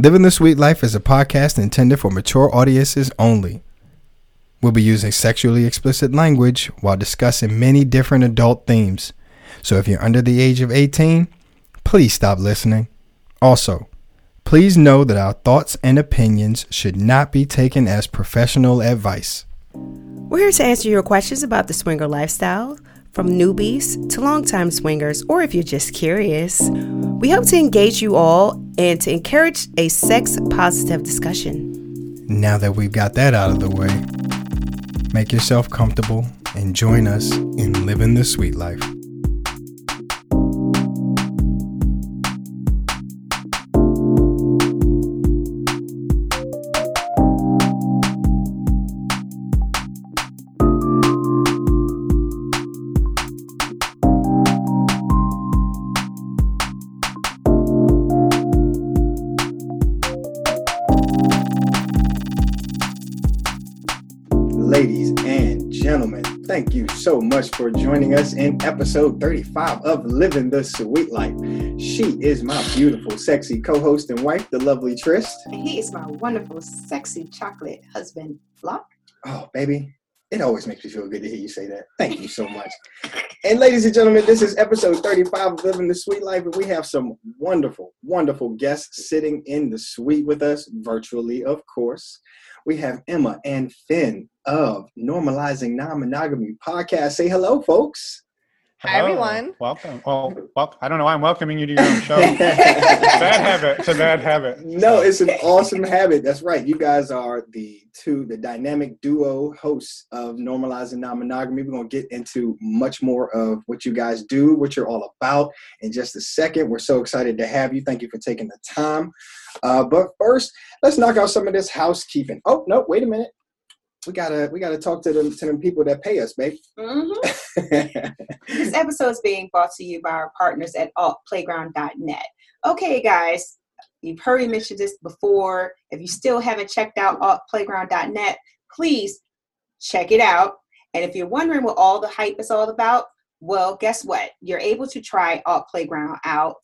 Living the Sweet Life is a podcast intended for mature audiences only. We'll be using sexually explicit language while discussing many different adult themes. So if you're under the age of 18, please stop listening. Also, please know that our thoughts and opinions should not be taken as professional advice. We're here to answer your questions about the swinger lifestyle, from newbies to longtime swingers, or if you're just curious. We hope to engage you all and to encourage a sex positive discussion. Now that we've got that out of the way, make yourself comfortable and join us in living the sweet life. Much for joining us in episode 35 of Living the Sweet Life. She is my beautiful, sexy co host and wife, the lovely Trist. He is my wonderful, sexy chocolate husband, Flock. Oh, baby, it always makes me feel good to hear you say that. Thank you so much. and ladies and gentlemen, this is episode 35 of Living the Sweet Life, and we have some wonderful, wonderful guests sitting in the suite with us, virtually, of course. We have Emma and Finn of Normalizing Non-Monogamy podcast. Say hello, folks. Hi, everyone. Welcome. Well, well, I don't know. why I'm welcoming you to your own show. bad habit. It's a bad habit. No, it's an awesome habit. That's right. You guys are the two, the dynamic duo hosts of Normalizing Non-Monogamy. We're going to get into much more of what you guys do, what you're all about in just a second. We're so excited to have you. Thank you for taking the time. Uh, but first, let's knock out some of this housekeeping. Oh, no, wait a minute. We gotta we gotta talk to them to them people that pay us, babe. hmm This episode is being brought to you by our partners at altplayground.net. Okay, guys, you've heard me mention this before. If you still haven't checked out altplayground.net, please check it out. And if you're wondering what all the hype is all about, well, guess what? You're able to try Alt Playground out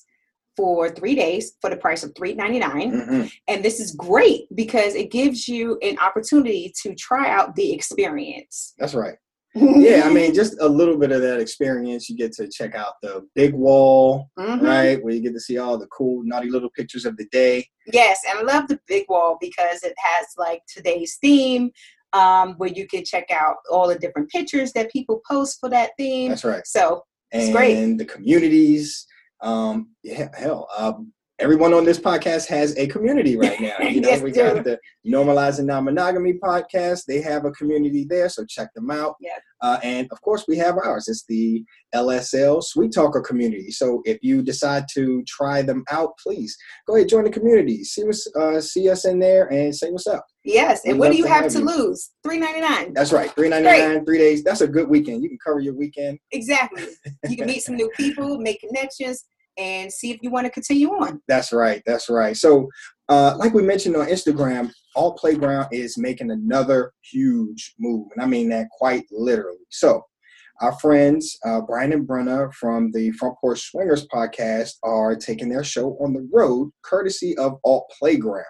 for three days for the price of $3.99. Mhm. And this is great because it gives you an opportunity to try out the experience. That's right. yeah, I mean, just a little bit of that experience. You get to check out the big wall, Mhm. right? Where you get to see all the cool, naughty little pictures of the day. Yes, and I love the big wall because it has like today's theme, um, where you can check out all the different pictures that people post for that theme. That's right. So And It's great. And the communities. Um, yeah, hell, um, everyone on this podcast has a community right now. You know, Yes, we got the Normalizing Non-Monogamy podcast. They have a community there, so check them out. Yeah. Uh, and of course, we have ours. It's the LSL Sweet Talker community. So if you decide to try them out, please go ahead join the community. See us, uh, see us in there, and say what's up. yes, and We'd what do you to have have to you. lose? Three ninety nine. That's right, three ninety nine, three days. That's a good weekend. You can cover your weekend. Exactly. You can meet some new people, make connections, and see if you want to continue on. That's right. That's right. So, uh, like we mentioned on Instagram, Alt Playground is making another huge move, and I mean that quite literally. So, our friends uh, Brian and Brenna from the Front Porch Swingers podcast are taking their show on the road, courtesy of Alt Playground.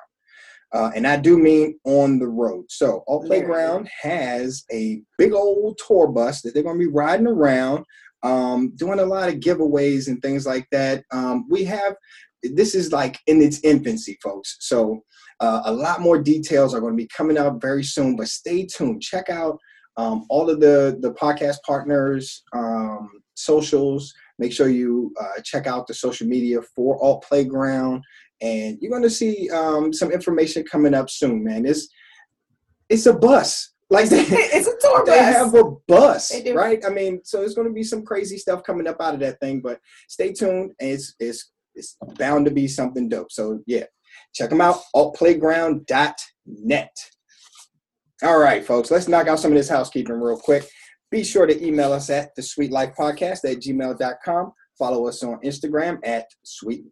Uh, and I do mean on the road. So, Alt Playground has a big old tour bus that they're going to be riding around, um, doing a lot of giveaways and things like that. Um, we have this is like in its infancy, folks. So uh, a lot more details are going to be coming out very soon. But stay tuned. Check out um, all of the the podcast partners um, socials. Make sure you uh, check out the social media for Alt Playground, and you're going to see um, some information coming up soon. Man, it's it's a bus. Like they, it's a tour they bus. have a bus, right? I mean, so there's going to be some crazy stuff coming up out of that thing, but stay tuned. It's it's it's bound to be something dope. So yeah, check them out. Altplayground.net. All right, folks, let's knock out some of this housekeeping real quick. Be sure to email us at the Sweet Life Podcast at gmail.com. Follow us on Instagram at Sweet.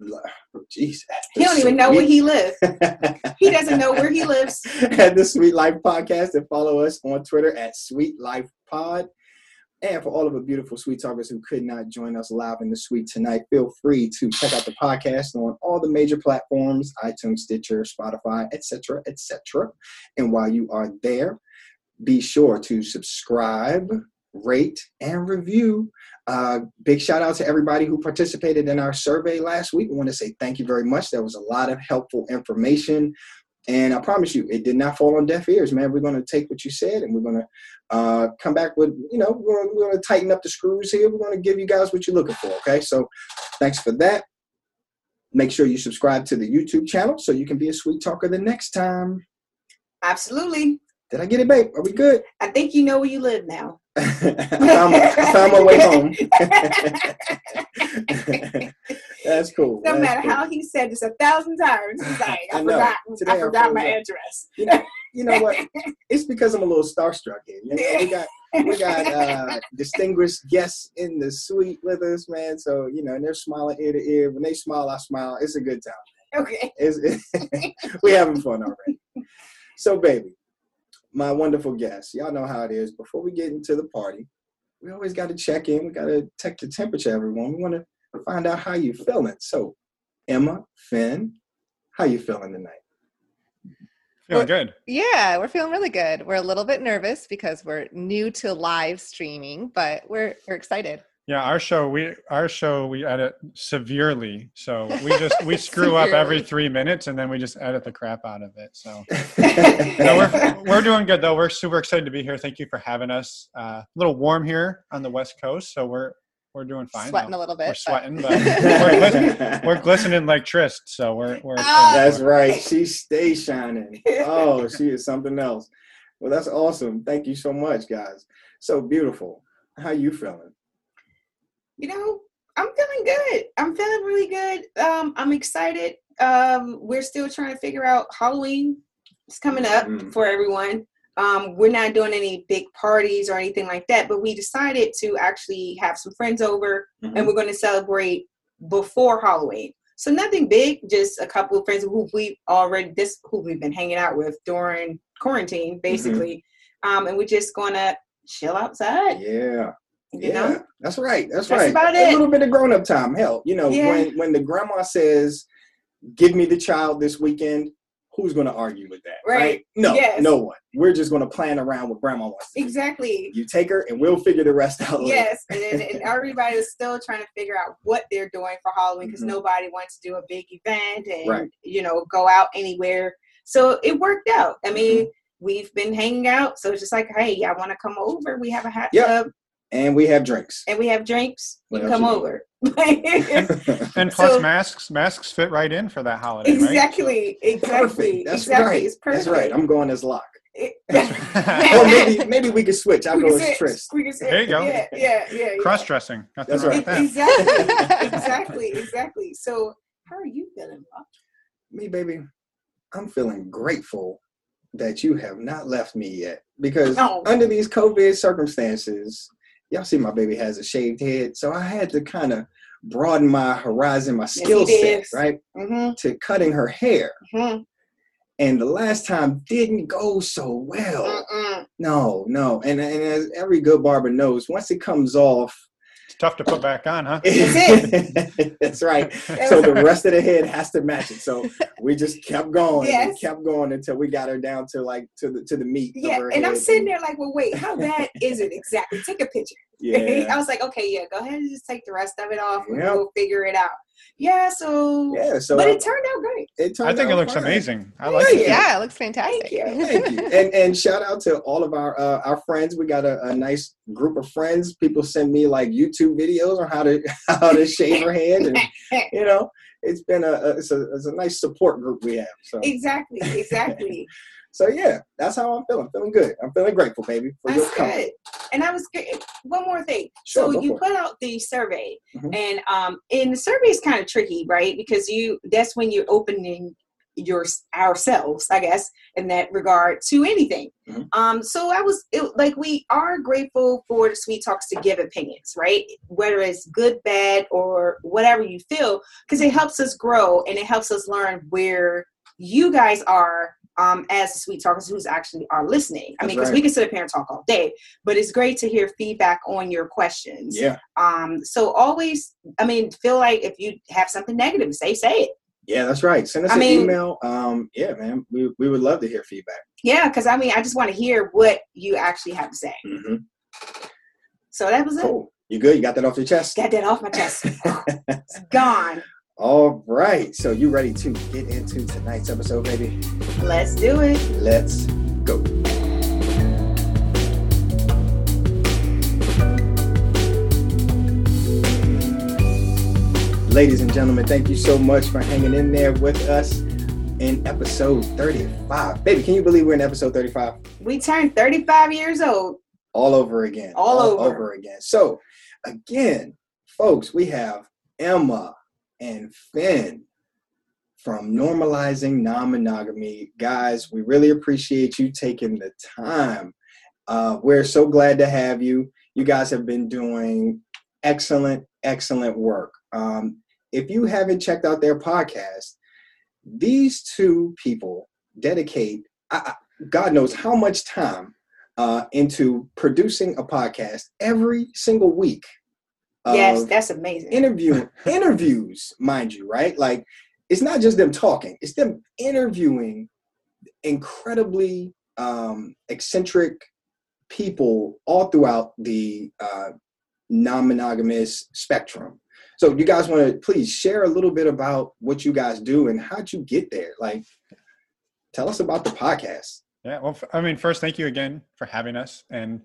Jeez, he don't even know where he lives. He doesn't know where he lives. at the Sweet Life Podcast and follow us on Twitter at Sweet Life Pod. And for all of the beautiful sweet talkers who could not join us live in the suite tonight, feel free to check out the podcast on all the major platforms, iTunes, Stitcher, Spotify, etc., etc. And while you are there, be sure to subscribe, rate, and review. Uh, big shout out to everybody who participated in our survey last week. I want to say thank you very much. There was a lot of helpful information. And I promise you, it did not fall on deaf ears, man. We're going to take what you said and we're going to uh, come back with, you know, we're, we're going to tighten up the screws here. We're going to give you guys what you're looking for. Okay. So thanks for that. Make sure you subscribe to the YouTube channel so you can be a sweet talker the next time. Absolutely. Did I get it, babe? Are we good? I think you know where you live now. I, found my, found my way home. That's cool. No That's matter cool. how he said this a thousand times, he's like, I, I forgot, Today I I forgot my up. address. You know, you know what? It's because I'm a little starstruck here. You know, we got we got uh, distinguished guests in the suite with us, man. So you know, and they're smiling ear to ear. When they smile, I smile. It's a good time. Okay. It's, we having fun already. So, baby, my wonderful guests, y'all know how it is. Before we get into the party, we always got to check in. We got to check the temperature, everyone. We want to find out how you feeling. So, Emma, Finn, how you feeling tonight? Feeling good. Yeah, we're feeling really good. We're a little bit nervous because we're new to live streaming, but we're we're excited. Yeah, our show we our show we edit severely, so we just we screw up every three minutes and then we just edit the crap out of it. So no, we're we're doing good though. We're super excited to be here. Thank you for having us. Uh, a little warm here on the West Coast, so we're we're doing fine. Sweating though. a little bit. We're sweating, but we're, glisten- we're glistening like Trist, so we're we're. Ah. That's right. She stays shining. Oh, she is something else. Well, that's awesome. Thank you so much, guys. So beautiful. How you feeling? You know, I'm feeling good. I'm feeling really good. Um, I'm excited. Um, we're still trying to figure out Halloween. It's coming up Mhm. for everyone. Um, we're not doing any big parties or anything like that, but we decided to actually have some friends over and we're going to celebrate before Halloween. So nothing big, just a couple of friends who we already this who we've been hanging out with during quarantine, basically. Um, and we're just gonna chill outside. Yeah. You yeah, know, that's right. That's, That's right. about A little bit of grown up time. Hell, you know, Yeah. when when the grandma says, "Give me the child this weekend," who's going to argue with that? Right. No, Yes. no one. We're just going to plan around what grandma wants. exactly. You take her, and we'll figure the rest out. later. Yes, and, and, everybody is still trying to figure out what they're doing for Halloween because Mhm. nobody wants to do a big event and Right. you know go out anywhere. So it worked out. I mean, Mm-hmm. we've been hanging out, so it's just like, hey, I want to come over. We have a hot Yep. tub And we have drinks. and we have drinks. You What can come you over. And plus So- masks masks fit right in for that holiday, right? exactly, exactly, That's exactly. right. It's perfect. That's right. I'm going as Locke. It- or maybe maybe we could switch. I'll go can as sit- Trist. we can sit- There you go. Yeah, yeah, yeah. yeah. Cross dressing. Nothing That's right. that. Exactly, exactly, exactly. So, how are you feeling? Bob? Me, baby, I'm feeling grateful that you have not left me yet. Because No. under these COVID circumstances, y'all see my baby has a shaved head. So I had to kind of broaden my horizon, my skill set, right? Mm-hmm. To cutting her hair. mm-hmm. And the last time didn't go so well. Mm-mm. No, no. And, and as every good barber knows, once it comes off, tough to put back on, huh? That's right. So the rest of the head has to match it. So we just kept going, and Yes. kept going until we got her down to like to the to the meat. Yeah, her and I'm sitting there like, well, wait, how bad is it exactly? Take a picture. Yeah. I was like, okay, yeah, go ahead and just take the rest of it off. and Yep. We'll figure it out. Yeah, so, yeah. So but it turned out great. it turned I think it looks fine. amazing. I Yeah, like it. yeah, it looks fantastic. Thank you. Thank you. And and shout out to all of our uh, our friends. We got a, a nice group of friends. People send me like YouTube videos on how to how to shave her head, and you know, it's been a, a it's a it's a nice support group we have. So exactly, exactly. So yeah, that's how I'm feeling. Feeling good. I'm feeling grateful, baby, for your That's company. good. And I was. One more thing. Sure, so you for it. put out the survey, Mhm. and um, and the survey is kind of tricky, right? Because you that's when you're opening your ourselves, I guess, in that regard to anything. Mhm. Um, so I was it, like, we are grateful for the Sweet Talks to give opinions, right? Whether it's good, bad, or whatever you feel, because it helps us grow and it helps us learn where you guys are um, as sweet talkers who's actually are listening. I That's mean, because right. we can sit up here and talk all day, but it's great to hear feedback on your questions. Yeah. Um, so always, I mean, feel like if you have something negative say, say it. Yeah, that's right. Send us I an mean- email. Um, yeah, man. We, we would love to hear feedback. Yeah, because I mean, I just want to hear what you actually have to say. hmm So that was it. Cool. You good? You got that off your chest? Got that off my chest. it's gone. All right. So you ready to get into tonight's episode, baby? Let's do it. Let's go. Ladies and gentlemen, thank you so much for hanging in there with us in episode 35. Baby, can you believe we're in episode 35? We turned 35 years old. All over again. All over. again. So, again, folks, we have Emma and Finn from Normalizing Non Monogamy. Guys, we really appreciate you taking the time. Uh, we're so glad to have you. You guys have been doing excellent, excellent work. Um, if you haven't checked out their podcast, these two people dedicate, I, God knows how much time uh, into producing a podcast every single week. Yes, that's amazing. interview interviews, mind you, right? Like it's not just them talking; it's them interviewing incredibly um, eccentric people all throughout the uh, non-monogamous spectrum. So, you guys want to please share a little bit about what you guys do and how'd you get there? Like, tell us about the podcast. Yeah, well, I mean, first, thank you again for having us. And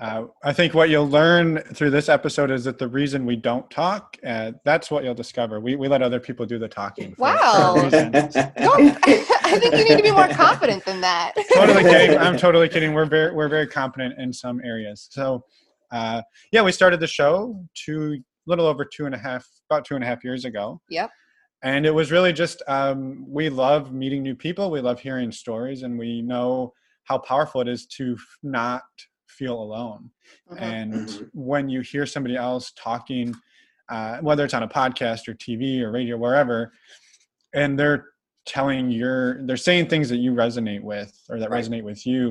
uh, I think what you'll learn through this episode is that the reason we don't talk, uh, that's what you'll discover. We, we let other people do the talking. Wow. I think you need to be more confident than that. totally kidding. I'm totally kidding. We're very, we're very competent in some areas. So, uh, yeah, we started the show two, little over two and a half, about two and a half years ago. Yep. and it was really just um, we love meeting new people we love hearing stories and we know how powerful it is to not feel alone. Mhm. and when you hear somebody else talking uh, whether it's on a podcast or tv or radio wherever and they're telling your they're saying things that you resonate with or that Right. resonate with you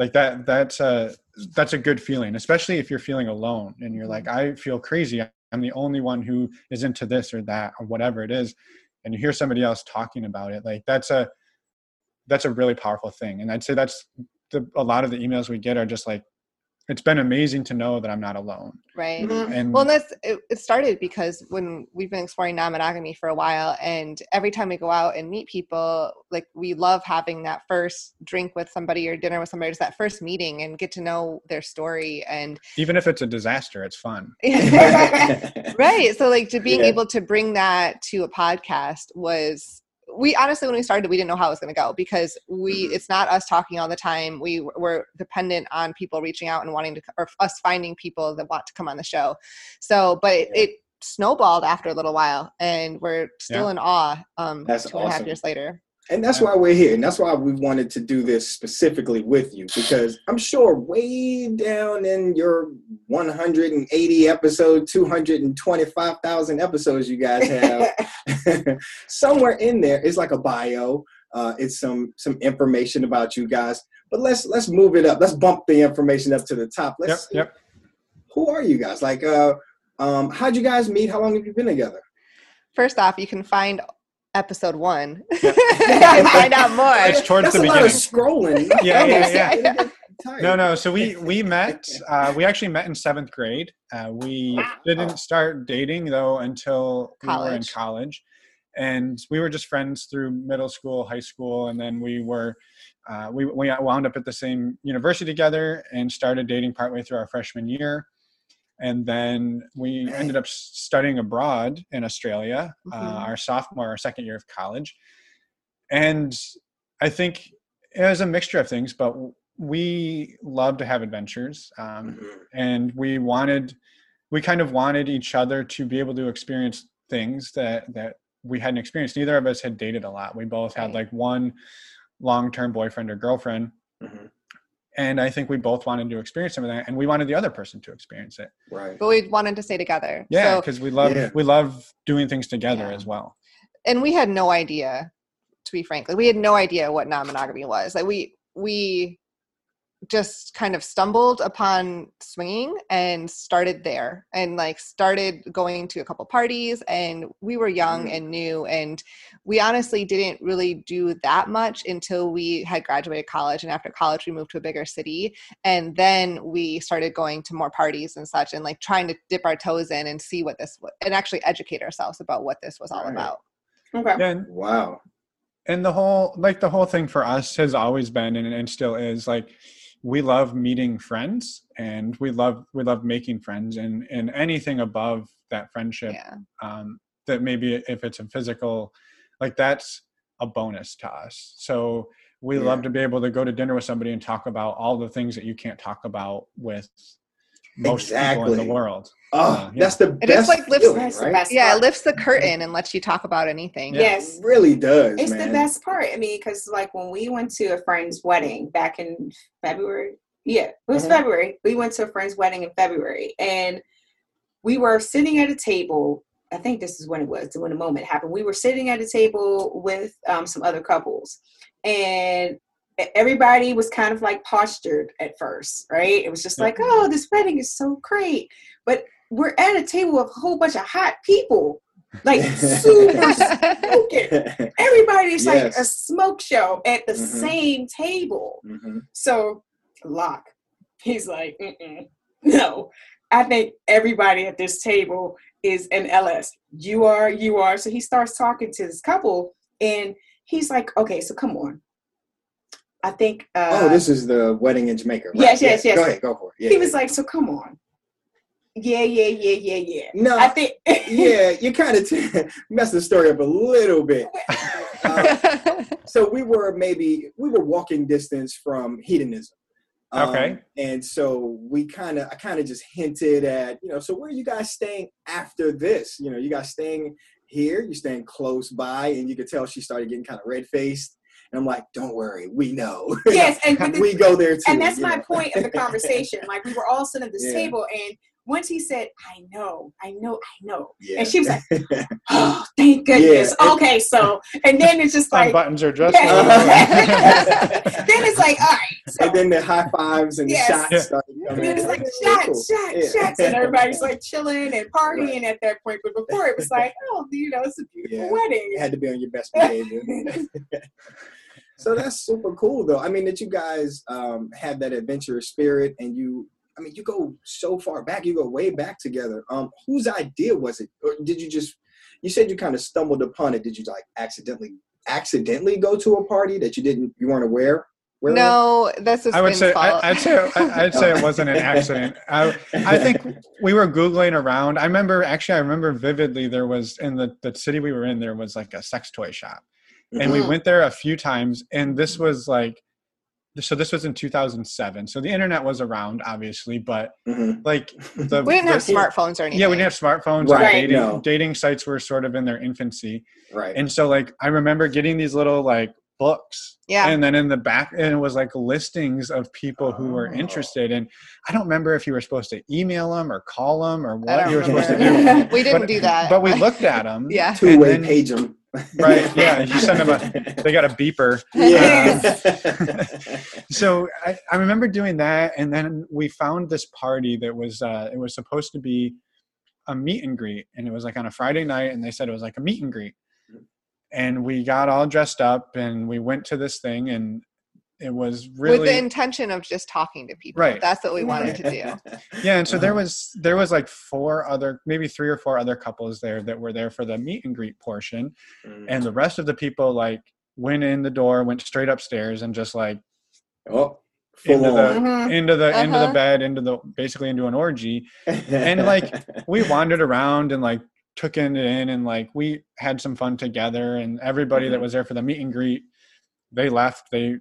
like that that's a that's a good feeling especially if you're feeling alone and you're like i feel crazy. I'm the only one who is into this or that or whatever it is. And you hear somebody else talking about it like that's a that's a really powerful thing. And i'd say that's the, a lot of the emails we get are just like it's been amazing to know that i'm not alone Right. Mhm. and Well, and that's it, it started because when we've been exploring non-monogamy for a while, and every time we go out and meet people, like we love having that first drink with somebody or dinner with somebody, just that first meeting and get to know their story and even if it's a disaster it's fun right. So like to being Yeah. able to bring that to a podcast was we honestly when we started we didn't know how it was going to go because we Mhm. it's not us talking all the time we were dependent on people reaching out and wanting to or us finding people that want to come on the show so but it, it snowballed after a little while and we're still Yeah. in awe um That's two and a half awesome. years later And that's why we're here. And that's why we wanted to do this specifically with you because I'm sure way down in your 180 episode, 225,000 episodes you guys have, somewhere in there is like a bio. Uh, it's some some information about you guys. But let's let's move it up. Let's bump the information up to the top. yep Let's yep who are you guys? Like uh um how'd you guys meet? How long have you been together? first off you can find episode one and find out more It's towards That's the a lot of beginning. scrolling. Yeah, yeah, yeah. It'll get tired. No, no. So we we met. Uh, we actually met in seventh grade. Uh, we didn't start dating though until we were in College. college, and we were just friends through middle school, high school, and then we were uh, we we wound up at the same university together and started dating partway through our freshman year. And then we ended up studying abroad in Australia, uh, Mhm. our sophomore our second year of college. And I think it was a mixture of things, but we love to have adventures um, Mhm. and we wanted we kind of wanted each other to be able to experience things that that we hadn't experienced neither of us had dated a lot we both had like one long-term boyfriend or girlfriend Mhm. And i think we both wanted to experience some of that and we wanted the other person to experience it Right. but we wanted to stay together yeah so because we love Yeah. we love doing things together Yeah. as well and we had no idea to be frank. Like we had no idea what non-monogamy was. Like we we just kind of stumbled upon swinging and started there and like started going to a couple parties and we were young Mhm. and new and we honestly didn't really do that much until we had graduated college and after college we moved to a bigger city and then we started going to more parties and such and like trying to dip our toes in and see what this was and actually educate ourselves about what this was all Right. about Okay. Yeah, and, wow. and the whole like the whole thing for us has always been and, and still is like we love meeting friends and we love we love making friends and and anything above that friendship yeah. um, that maybe if it's a physical like that's a bonus to us. So we love to be able to go to dinner with somebody and talk about all the things that you can't talk about with most people in the world Oh, Uh, yeah. that's the It just, best like, lifts- feeling, That's the right? best yeah it part. lifts the curtain and lets you talk about anything Yeah. Yes. It really does. It's man. the best part. I mean, because like when we went to a friend's wedding back in February, yeah, it was Mhm. February. We went to a friend's wedding in February, and we were sitting at a table. I think this is when it was when the moment happened. We were sitting at a table with um, some other couples, and everybody was kind of like postured at first, right? It was just like, "Oh, this wedding is so great," but we're at a table with a whole bunch of hot people, like super smoking everybody's like a smoke show at the Mhm. same table. Mhm. So, Locke, he's like, Mm-mm, no, I think everybody at this table is an LS. You are, you are. So he starts talking to this couple, and he's like, okay, so come on. I think. Uh, oh, this is the wedding in Jamaica. Right? Yes, yes, yes. Go ahead, go for it. Yeah, he was yeah. like, so come on. Yeah, yeah, yeah, yeah, yeah. no, I think. yeah, you kind of t- messed the story up a little bit. Uh, so we were maybe we were walking distance from hedonism. Um, Okay. And so we kind of, I kind of just hinted at, you know, so where are you guys staying after this? You know, you guys staying here, you're staying close by, and you could tell she started getting kind of red faced. And I'm like, don't worry, we know. yes, and but the- we go there too. and that's my know. point of the conversation. Like we were all sitting at this Yeah. table, and once he said, "I know, I know, I know," Yeah. and she was like, "Oh, thank goodness." Yeah. okay, so and then it's just like, buttons are just Yeah. Then it's like, all right. So and then the high fives and the shots Yeah. started and then it's like shots, cool. shots, Yeah. shots, and everybody's like chilling and partying at that point. But before it was like, oh, you know, it's a beautiful Yeah. wedding. You had to be on your best behavior. So that's super cool, though. I mean, that you guys um, have that adventurous spirit, and you, I mean, you go so far back. You go way back together. Um, whose idea was it, or did you just? You said you kind of stumbled upon it. Did you like accidentally, accidentally go to a party that you didn't, you weren't aware? where no this is I would say fault. I, I'd say I, I'd say it wasn't an accident. I, I think we were googling around. I remember actually I remember vividly there was in the the city we were in there was like a sex toy shop, and we Mhm. went there a few times. And this was like, so this was in 2007. So the internet was around obviously, but Mhm. like the we didn't have smartphones or anything Yeah, we didn't have smartphones. Right, Or dating no. dating sites were sort of in their infancy, Right. and so like I remember getting these little like books Yeah. and then in the back and it was like listings of people who were Oh. interested and i don't remember if you were supposed to email them or call them or I what you were supposed to do remember. we didn't But- do that but we looked at them yeah Two way and page them. Right yeah you send them a they got a beeper Yeah. so I, I remember doing that and then we found this party that was uh it was supposed to be a meet and greet and it was like on a friday night and they said it was like a meet and greet and we got all dressed up and we went to this thing and it was really with the intention of just talking to people Right. that's what we wanted to do yeah and so there Uh-huh. was there was like four other maybe three or four other couples there that were there for the meet and greet portion Mm. and the rest of the people like went in the door went straight upstairs and just like oh, full into the on. Mhm. into the into the Uh-huh. bed into the basically into an orgy and, like, we wandered around and like took it in and like we had some fun together and everybody that Mhm. was there for the meet and greet they left they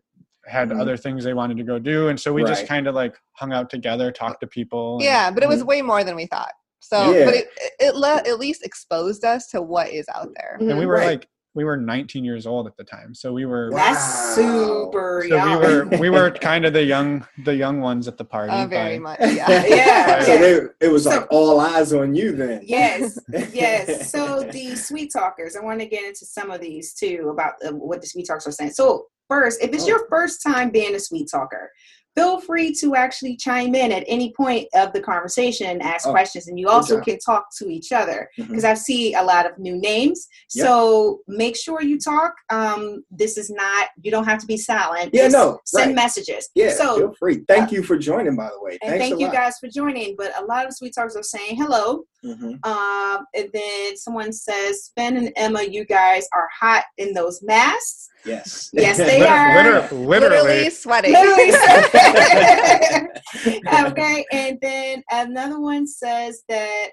had Mhm. other things they wanted to go do and so we just kind of like hung out together talked to people and- yeah but it was way more than we thought so Yeah. but it it le- at least exposed us to what is out there and we were Right. like we were 19 years old at the time, so we were. Wow. That's super So young. we were we were kind of the young the young ones at the party. Oh, very but- much. Yeah. Yeah. so they, it was So- like all eyes on you then. Yes, yes. So the sweet talkers, I want to get into some of these too about uh, what the sweet talkers are saying. So first, if it's Oh. your first time being a sweet talker, feel free to actually chime in at any point of the conversation and ask Oh, questions, and you also can talk to each other because I see a lot of new names. Yep. So make sure you talk. Um, this is not you don't have to be silent. Yeah, Just no, send right. messages. Yeah, So feel free. Thank you for joining, by the way. and thank you lot. guys for joining. But a lot of sweet talkers are saying hello. Mhm. Um, and then someone says, Ben and Emma, you guys are hot in those masks. Yes. Yes, they are. liter- Literally literally. sweating. Literally. okay. And then another one says that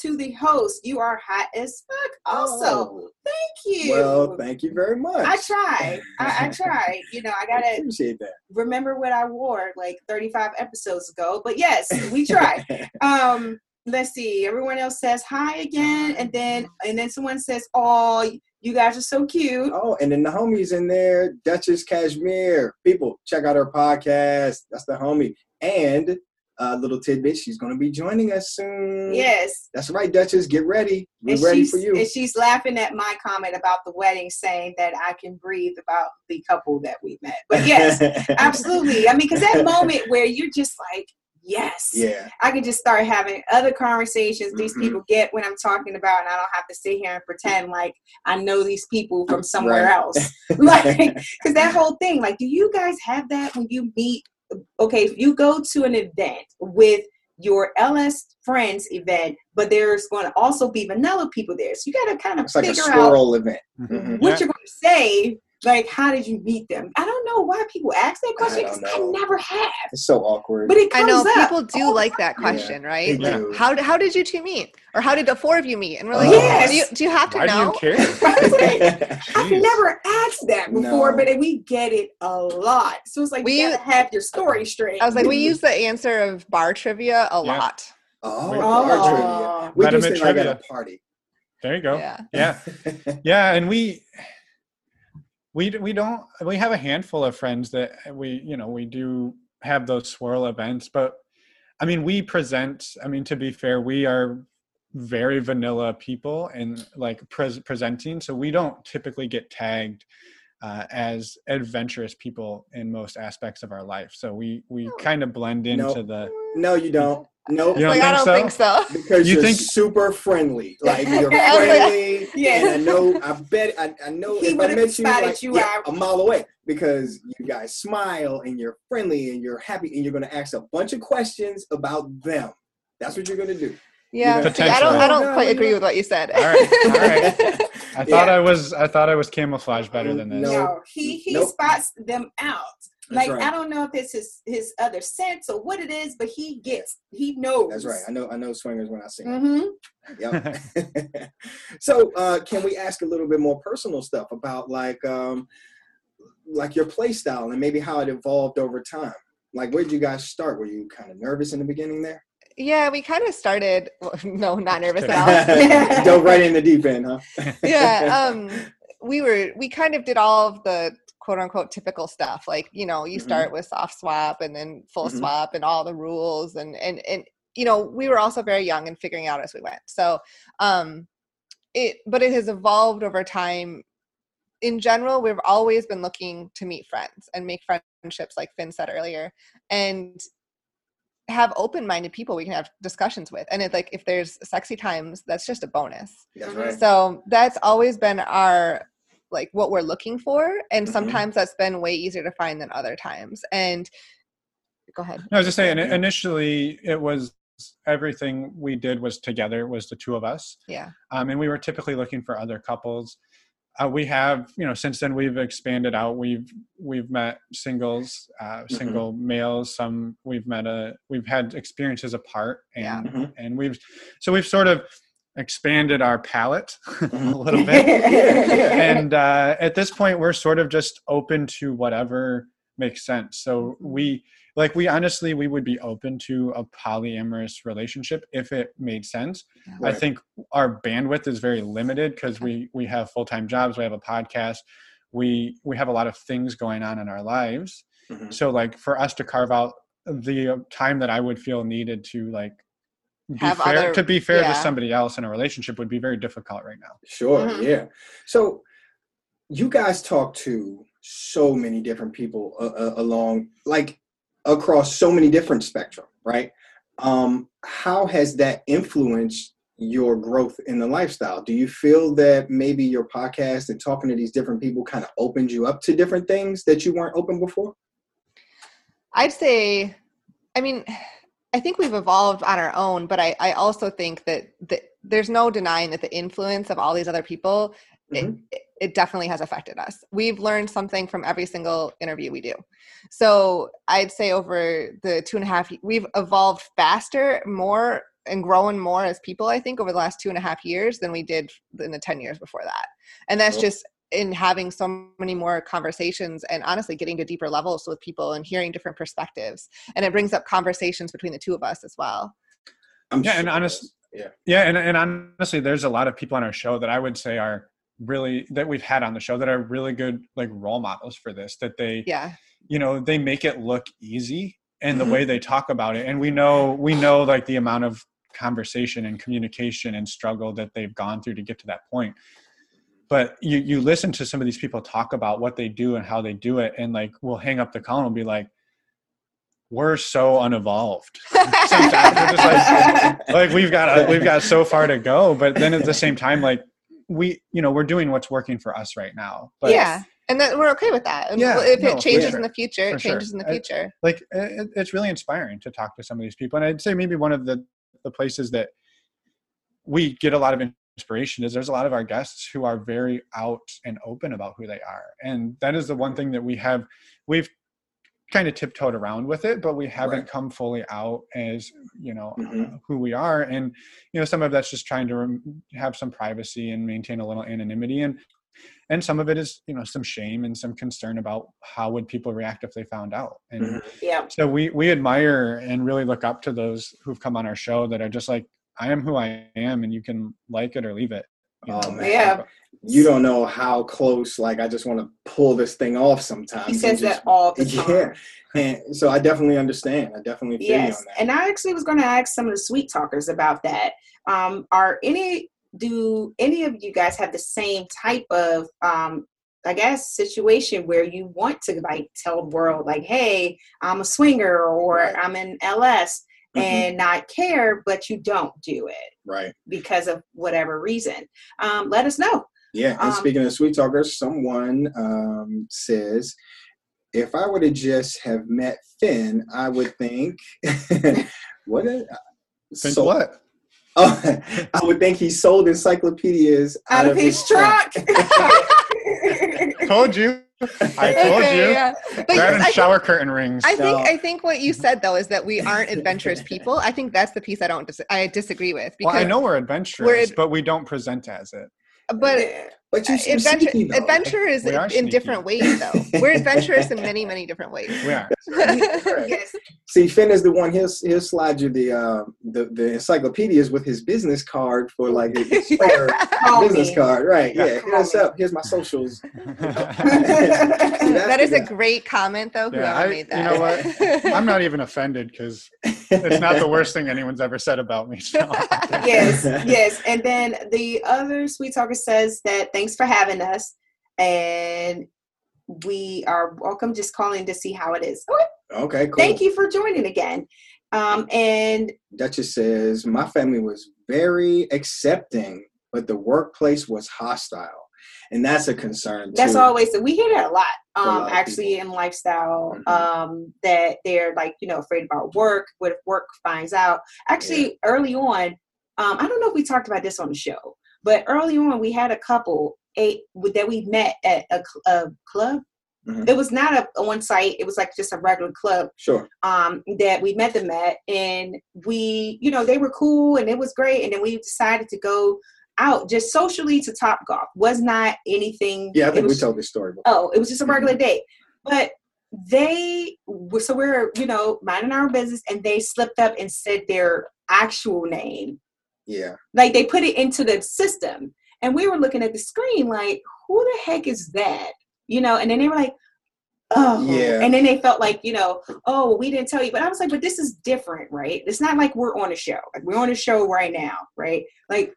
to the host, you are hot as fuck. Also, Oh, thank you. well, thank you very much. I try. I, I try. You know, I gotta appreciate that. remember what I wore like 35 episodes ago. But yes, we try. um let's see everyone else says hi again and then and then someone says oh you guys are so cute Oh, and then the homies in there, Duchess Cashmere. People, check out her podcast. That's the homie. And uh, little tidbit, she's going to be joining us soon. yes That's right, Duchess. Get ready. We're and ready for you. and she's laughing at my comment about the wedding saying that i can breathe about the couple that we met but yes absolutely i mean because that moment where you're just like yes yeah. I can just start having other conversations. These Mhm. people get what I'm talking about, and I don't have to sit here and pretend like I know these people from somewhere Right. else. like, because that whole thing, like, do you guys have that when you meet? Okay, if you go to an event with your LS friends event, but there's going to also be vanilla people there, so you got to kind of It's like a figure out event. Mhm. Mhm. what Yeah. you're going to say. Like, how did you meet them? I don't know why people ask that question because I, know. never have, It's so awkward. but it comes I comes know up people do like that Yeah, question, right? they Like, do. how how did you two meet, or how did the four of you meet? And we're like, Yes. do, you, do you have to Why do know? you care? I was like, I've never asked that before, No. but we get it a lot. So it's like We- you gotta have your story straight. I was like, we mm-hmm. use the answer of bar trivia a Yeah. lot. oh, Oh. bar trivia. We Let do 'em in it like at a party. There you go. Yeah. Yeah. yeah and we we we don't we have a handful of friends that we you know we do have those swirl events but i mean we present i mean to be fair we are very vanilla people and like pres presenting so we don't typically get tagged uh, as adventurous people in most aspects of our life so we we kind of blend into Nope. the no, you don't. Nope. Like, I don't think think so. Because You you are think- super friendly. Like you're I was like- friendly. Yes. And I know I bet I, I know He if I met you, spotted like, you yeah, out. a mile away because you guys smile and you're friendly and you're happy and you're gonna ask a bunch of questions about them. That's what you're gonna do. Yeah, know, see, I don't. I don't Potentially. quite agree with what you said. All right, all right. i thought Yeah. i was i thought i was camouflage better than this No. no, he he Nope. spots them out. That's Like right. I don't know if it's his his other sense or what it is, but he gets he knows. That's right. I know I know swingers when I see them. Mm-hmm. Yep. so uh, can we ask a little bit more personal stuff about like um, like your play style and maybe how it evolved over time? Like where did you guys start? Were you kind of nervous in the beginning there? Yeah, we kind of started. Well, no, not nervous at all. Dove right in the deep end, huh? yeah um we were we kind of did all of the quote unquote typical stuff like you know you Mhm. start with soft swap and then full Mhm. swap and all the rules and and and you know we were also very young and figuring out as we went so um it but it has evolved over time in general we've always been looking to meet friends and make friendships like finn said earlier and have open-minded people we can have discussions with and it's like if there's sexy times that's just a bonus That's right. so that's always been our like what we're looking for and Mhm. sometimes that's been way easier to find than other times and go ahead No, I was just saying. Initially, it was everything we did was together. It was the two of us, yeah um, and we were typically looking for other couples. Uh, we have, you know, since then we've expanded out. We've we've met singles, uh, Mm-hmm. single males. Some we've met a we've had experiences apart, and Yeah. Mhm. and we've so we've sort of expanded our palette a Mhm. little bit. And uh, at this point we're sort of just open to whatever makes sense. So we like we honestly we would be open to a polyamorous relationship if it made sense. I think our bandwidth is very limited because we we have full-time jobs we have a podcast we we have a lot of things going on in our lives. Mhm. so like for us to carve out the uh, time that i would feel needed to like Have fair other- to be fair yeah. to somebody else in a relationship would be very difficult right now Sure, Mhm. yeah. So you guys talk to so many different people uh, uh, along, like across so many different spectrum, right? Um, how has that influenced your growth in the lifestyle? Do you feel that maybe your podcast and talking to these different people kind of opened you up to different things that you weren't open before? I'd say, I mean, I think we've evolved on our own, but I, I also think that, that there's no denying that the influence of all these other people, Mhm. it, it definitely has affected us. We've learned something from every single interview we do. So I'd say over the two and a half, we've evolved faster, more and grown more as people, I think, over the last two and a half years than we did in the 10 years before that. And that's Cool. just in having so many more conversations and honestly getting to deeper levels with people and hearing different perspectives. And it brings up conversations between the two of us as well. I'm Yeah, and sure it honest- does. yeah. Yeah, and, and honestly, there's a lot of people on our show that I would say are really that we've had on the show that are really good like role models for this. That they, Yeah. you know, they make it look easy and the Mhm. way they talk about it, and we know we know like the amount of conversation and communication and struggle that they've gone through to get to that point. But you you listen to some of these people talk about what they do and how they do it, and like we'll hang up the call and be like, "We're so unevolved." We're like, like we've got uh, we've got so far to go but then at the same time like we you know we're doing what's working for us right now but yeah. And that we're okay with that. And Yeah, if it changes sure. in the future, For it sure. changes in the I- future. like it, it's really inspiring to talk to some of these people and i'd say maybe one of the the places that we get a lot of inspiration is there's a lot of our guests who are very out and open about who they are and that is the one thing that we have we've kind of tiptoed around with it but we haven't Right. come fully out as you know Mhm. who we are and you know some of that's just trying to rem- have some privacy and maintain a little anonymity and and some of it is you know some shame and some concern about how would people react if they found out and Mhm. Yeah. so we we admire and really look up to those who've come on our show that are just like i am who i am and you can like it or leave it you Oh man, Yeah. you don't know how close. Like I just want to pull this thing off sometimes. He says just- that all the time. Yeah, and so I definitely understand. I definitely feel Yes, you on that. and I actually was going to ask some of the sweet talkers about that. Um, are any do any of you guys have the same type of um, I guess situation where you want to like tell the world like, hey, I'm a swinger or I'm an LS Mhm. and not care, but you don't do it right. because of whatever reason. Um, let us know. Yeah, and Um, speaking of sweet talkers, someone um, says, if I would have just have met Finn, I would think, what? Is, Think so- what Oh, I would think he sold encyclopedias Out of his truck. told you i told Okay, you yeah. But that yes, and I think- shower curtain rings I think No. I think what you said though is that we aren't adventurous people. I think that's the piece I don't dis- I disagree with because well i know we're adventurous we're ad- but we don't present as it but but you seem adventure sneaky, adventure is We in sneaky. different ways though. We're adventurous in many many different ways. we are yes. See, Finn is the one. He'll he'll slide you the uh, the the encyclades with his business card for like his sweater business me. card. Right? Yeah. Yeah. Hit us up. Here's my socials. that is a great comment though. Whoever I, made that. You know what? I'm not even offended because it's not the worst thing anyone's ever said about me so. yes, yes. And then the other sweet talker says that thanks for having us, and we are welcome. Just calling to see how it is. Okay, Okay. Cool. Thank you for joining again. Um, and Duchess says, My family was very accepting, but the workplace was hostile. And that's a concern. Too. that's always we hear that a lot. a Um, lot actually, in lifestyle, Mhm. um, that they're like you know afraid about work. What if work finds out? Actually, early on, um, I don't know if we talked about this on the show, but early on we had a couple eight that we met at a, a club. Mhm. It was not a on site. It was like just a regular club Sure. um, that we met them at, and we, you know, they were cool and it was great. And then we decided to go out just socially to Top Golf. Was not anything. Yeah, I think was, we told this story before. Oh, it was just a regular date. But they so we're you know minding our business and they slipped up and said their actual name Yeah. like they put it into the system and we were looking at the screen like who the heck is that? You know and then they were like oh. Yeah. and then they felt like you know oh we didn't tell you. But i was like but this is different right? It's not like we're on a show. Like we're on a show right now right? Like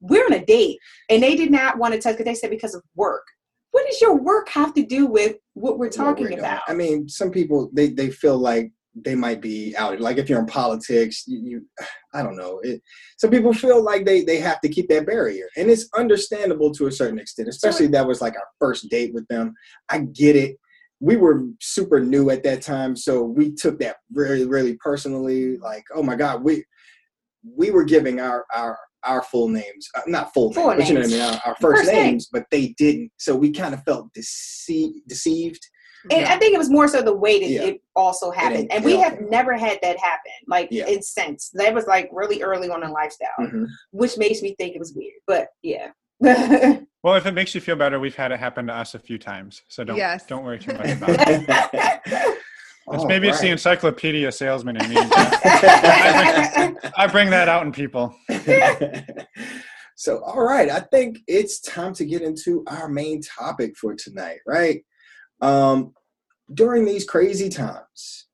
we're on a date. And they did not want to touch because they said because of work. What does your work have to do with what we're what talking we're about? I mean, some people they they feel like they might be out. Like if you're in politics, you, you I don't know. It, some people feel like they they have to keep that barrier, and it's understandable to a certain extent. Especially that was like our first date with them. I get it. We were super new at that time, so we took that really really personally. Like, oh my god, we we were giving our our our full names, uh, not full, Full names, but you know what I mean, our, our first, First name. names, but they didn't. So we kind of felt dece- deceived. And I think it was more so the way that Yeah. it also happened. ain't- And we have came never had that happen, like Yeah. in since. That was like really early on in lifestyle, Mhm. which makes me think it was weird. But yeah. Well, if it makes you feel better, we've had it happen to us a few times, so don't Yes. don't worry too much about it. It's, maybe it's the encyclopedia salesman in me. I bring that out in people. so, all right, I think it's time to get into our main topic for tonight, right? Um, during these crazy times,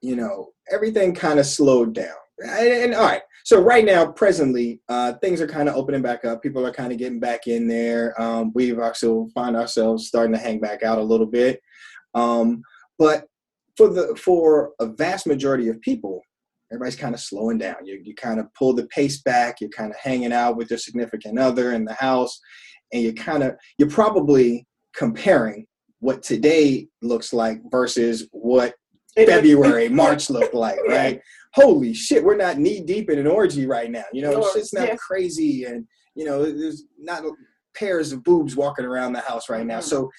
you know, everything kind of slowed down. And, and, all right, so right now, presently, uh, things are kind of opening back up. People are kind of getting back in there. Um, we've also find ourselves starting to hang back out a little bit. Um, but for the for a vast majority of people, everybody's kind of slowing down. You you kind of pull the pace back. You're kind of hanging out with your significant other in the house, and you're kind of you're probably comparing what today looks like versus what February, March looked like, right? Holy shit, we're not knee deep in an orgy right now. You know, Lord, shit's not yeah. crazy, and you know, there's not pairs of boobs walking around the house right now. Mhm. So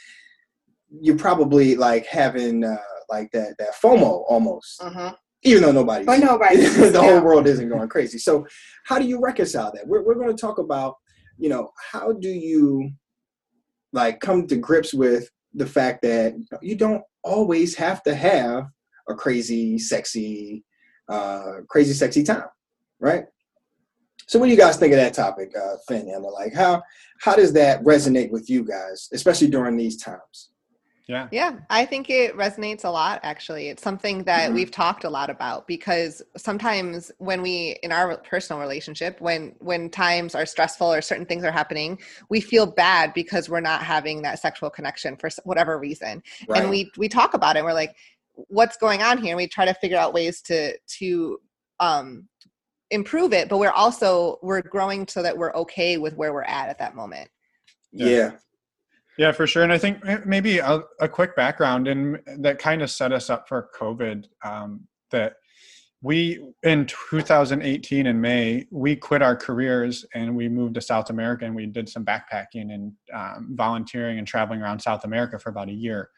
you're probably like having uh, like that that FOMO almost, Mhm. even though nobody's But nobody. the whole world isn't going crazy. So how do you reconcile that? We're we're going to talk about, you know, how do you like come to grips with the fact that you don't always have to have a crazy, sexy, uh, crazy, sexy time, right? So, what do you guys think of that topic, uh, Finn? Emma? Like, how how does that resonate with you guys, especially during these times? Yeah. Yeah, I think it resonates a lot actually. It's something that Mhm. we've talked a lot about because sometimes when we in our personal relationship when when times are stressful or certain things are happening, we feel bad because we're not having that sexual connection for whatever reason. Right. And we we talk about it. We're like what's going on here? And we try to figure out ways to to um improve it, but we're also we're growing so that we're okay with where we're at at that moment. yeah. Yeah, for sure. And I think maybe a, a quick background and that kind of set us up for COVID. Um, that we in 2018 in May we quit our careers and we moved to South America and we did some backpacking and um, volunteering and traveling around South America for about a year.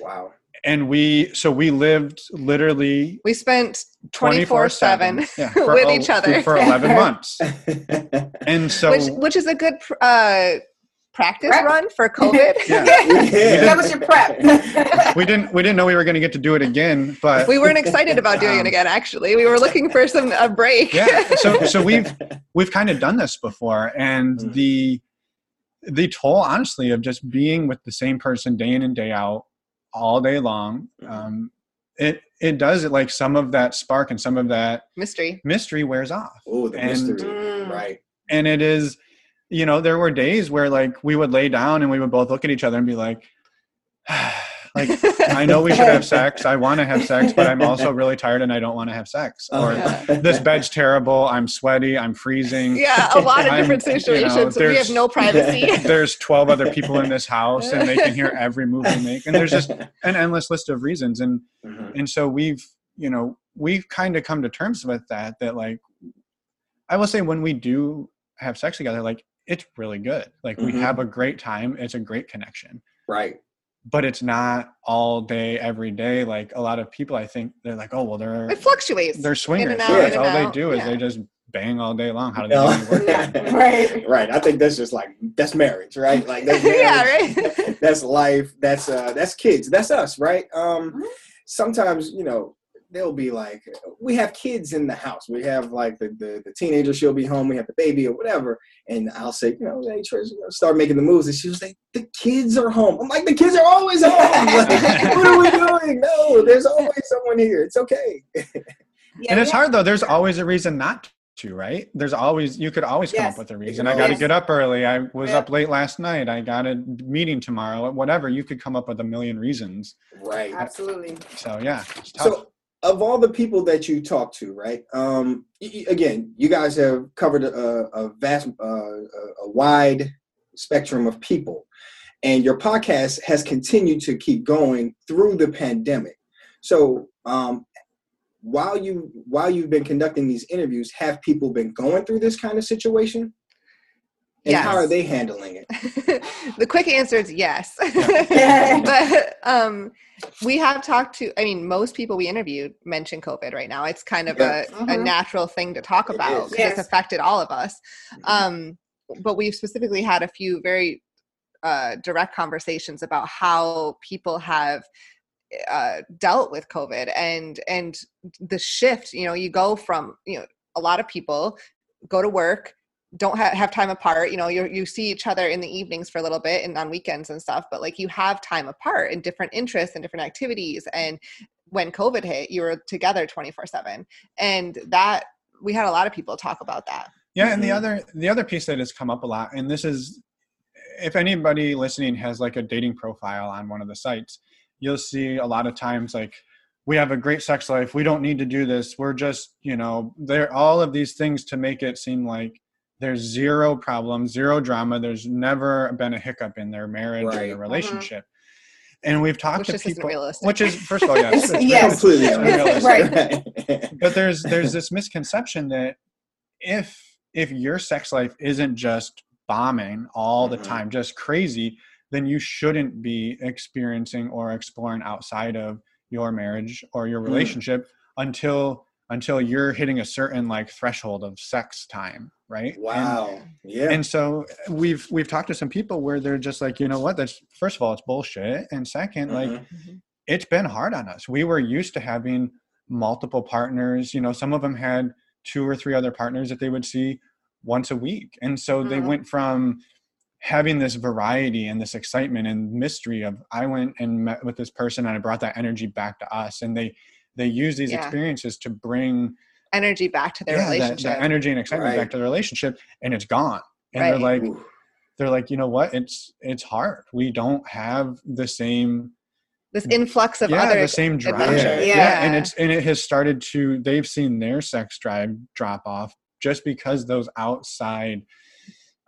Wow. And we so we lived literally We spent 24 24/7 7 with each other. for 11 months. And so which which is a good uh, practice Prep. run for COVID. Yeah. that was your prep. we didn't we didn't know we were going to get to do it again, but we weren't excited about doing Um, it again. Actually, we were looking for some a break. yeah so so we've we've kind of done this before and Mhm. the the toll honestly of just being with the same person day in and day out all day long Mhm. um it it does it like some of that spark and some of that Mystery. mystery wears off oh, the And- mystery. Mm. Right. and it is you know there were days where like we would lay down and we would both look at each other and be like like i know we should have sex i want to have sex but i'm also really tired and i don't want to have sex or Uh-huh. this bed's terrible i'm sweaty i'm freezing Yeah, a lot of I'm- different you know, situations. we have no privacy. there's 12 other people in this house and they can hear every move we make and there's just an endless list of reasons and Mhm. and so we've you know we've kind of come to terms with that that like i will say when we do have sex together like it's really good like we Mhm. have a great time it's a great connection Right. but it's not all day every day like a lot of people i think they're like oh well they're it fluctuates. they're swingers out, so in that's all they do is yeah. they just bang all day long. How do they do work? Yeah, right. right. I think that's just like that's marriage, right? Like that's marriage. yeah, right. that's life. That's uh that's kids. That's us, right? Um sometimes, you know, they'll be like we have kids in the house. We have like the, the, the teenager, she'll be home, we have the baby or whatever. And I'll say, you know, hey Trish, you know, start making the moves. And she'll say, The kids are home. I'm like, the kids are always home. Like, what are we doing? No, there's always someone here. It's okay. Yeah, and it's we have- hard though. There's always a reason not to, right? There's always you could always come Yes. up with a reason. I got to Yes. get up early. I was Yeah. up late last night. I got a meeting tomorrow. Whatever. You could come up with a million reasons. Right. Absolutely. So yeah, it's tough. So, of all the people that you talk to, right? Um, y- again, you guys have covered a, a vast, uh, a a wide spectrum of people, and your podcast has continued to keep going through the pandemic. So, um, while you while you've been conducting these interviews, have people been going through this kind of situation? And how are they handling it? the quick answer is yes. But um, we have talked to, I mean, most people we interviewed mention COVID right now. It's kind of Yeah. a, a Mhm. natural thing to talk about is. because Yes. it's affected all of us. Mm-hmm. Um, but we've specifically had a few very uh, direct conversations about how people have uh, dealt with COVID and and the shift. You know, you go from you know a lot of people go to work don't ha- have time apart you know you you see each other in the evenings for a little bit and on weekends and stuff but like you have time apart and different interests and different activities and when covid hit you were together 24 7 and that we had a lot of people talk about that. Yeah, and the Mhm. other the other piece that has come up a lot, and this is if anybody listening has like a dating profile on one of the sites, you'll see a lot of times like we have a great sex life, we don't need to do this, we're just, you know, there all of these things to make it seem like there's zero problems, zero drama, there's never been a hiccup in their marriage or Right. their Mhm. relationship. And we've talked which to people realistic which is first of all, yes, it's Yes. Completely it's. Right. but there's there's this misconception that if if your sex life isn't just bombing all the Mhm. time just crazy then you shouldn't be experiencing or exploring outside of your marriage or your Mm. relationship until until you're hitting a certain like threshold of sex time right And- Wow. Yeah. and so we've we've talked to some people where they're just like you know what that's first of all it's bullshit and 2nd like Mhm. it's been hard on us. We were used to having multiple partners. You know, some of them had two or three other partners that they would see once a week. And so they Mhm. went from having this variety and this excitement and mystery of I went and met with this person and I brought that energy back to us. And they they use these Yeah. experiences to bring energy back to their yeah, that, relationship that energy and excitement Right. back to the relationship and it's gone. And they're like Ooh. they're like, you know what? It's it's hard. We don't have the same this influx of yeah, other the same drive. adventure. Yeah. and it's and it has started to. They've seen their sex drive drop off just because those outside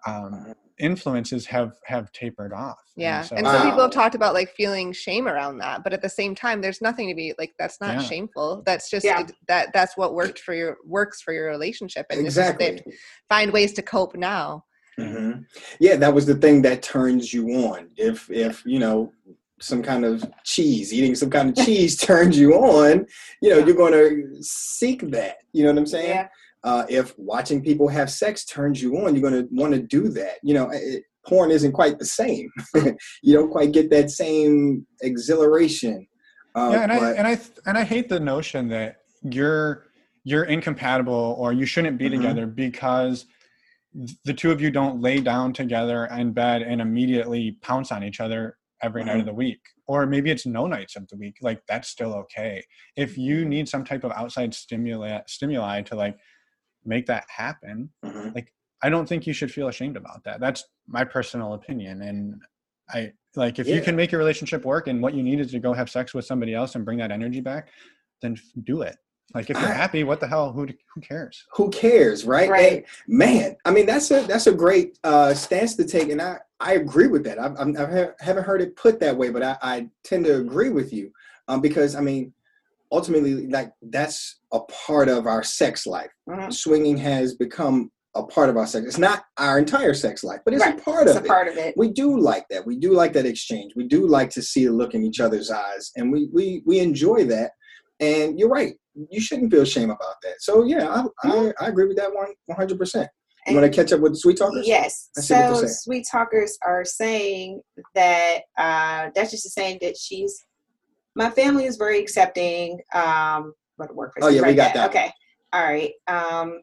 um, influences have have tapered off. Yeah. so, And some people have talked about like feeling shame around that, but at the same time, there's nothing to be like, that's not Yeah. shameful. That's just Yeah. it- that that's what worked for your works for your relationship. And it's just they Exactly. find ways to cope now. hmm Yeah, that was the thing that turns you on. If if you know some kind of cheese, eating some kind of cheese turns you on, you know Yeah. you're going to seek that. You know what I'm saying? Yeah. Uh, if watching people have sex turns you on, you're going to want to do that. You know, it, porn isn't quite the same. you don't quite get that same exhilaration. Uh, yeah, and I and I and I hate the notion that you're you're incompatible or you shouldn't be Mhm. together because the two of you don't lay down together in bed and immediately pounce on each other every night of Mhm. the week or maybe it's no nights of the week like that's still okay if you need some type of outside stimuli stimuli to like make that happen Mhm. i don't think you should feel ashamed about that that's my personal opinion and i like if you can make your relationship work and what you need is to go have sex with somebody else and bring that energy back then f- do it like if you're happy what the hell who who cares who cares, right? Right. And, man, I mean that's a that's a great uh, stance to take, and I I agree with that. I've, I'm- I have haven't heard it put that way, but I, I tend to agree with you um, because I mean ultimately like that's a part of our sex life. Mhm. Swinging has become a part of our sex. It's not our entire sex life, but it's Right. a part It's of a it. part of it. we do like that. We do like that exchange. We do like to see the look in each other's eyes, and we we we enjoy that. And you're right. You shouldn't feel shame about that. So yeah, I I, I agree with that one 100. percent You want to catch up with the sweet talkers? Yes. Let's see what they're So sweet talkers are saying that uh, Duchess is saying that she's my family is very accepting. Um, what a work Oh, yeah, we right got there. that. Okay. All right. Um,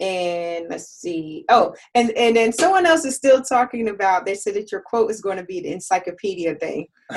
and let's see. Oh, and and then someone else is still talking about. They said that your quote is going to be the encyclopedia thing.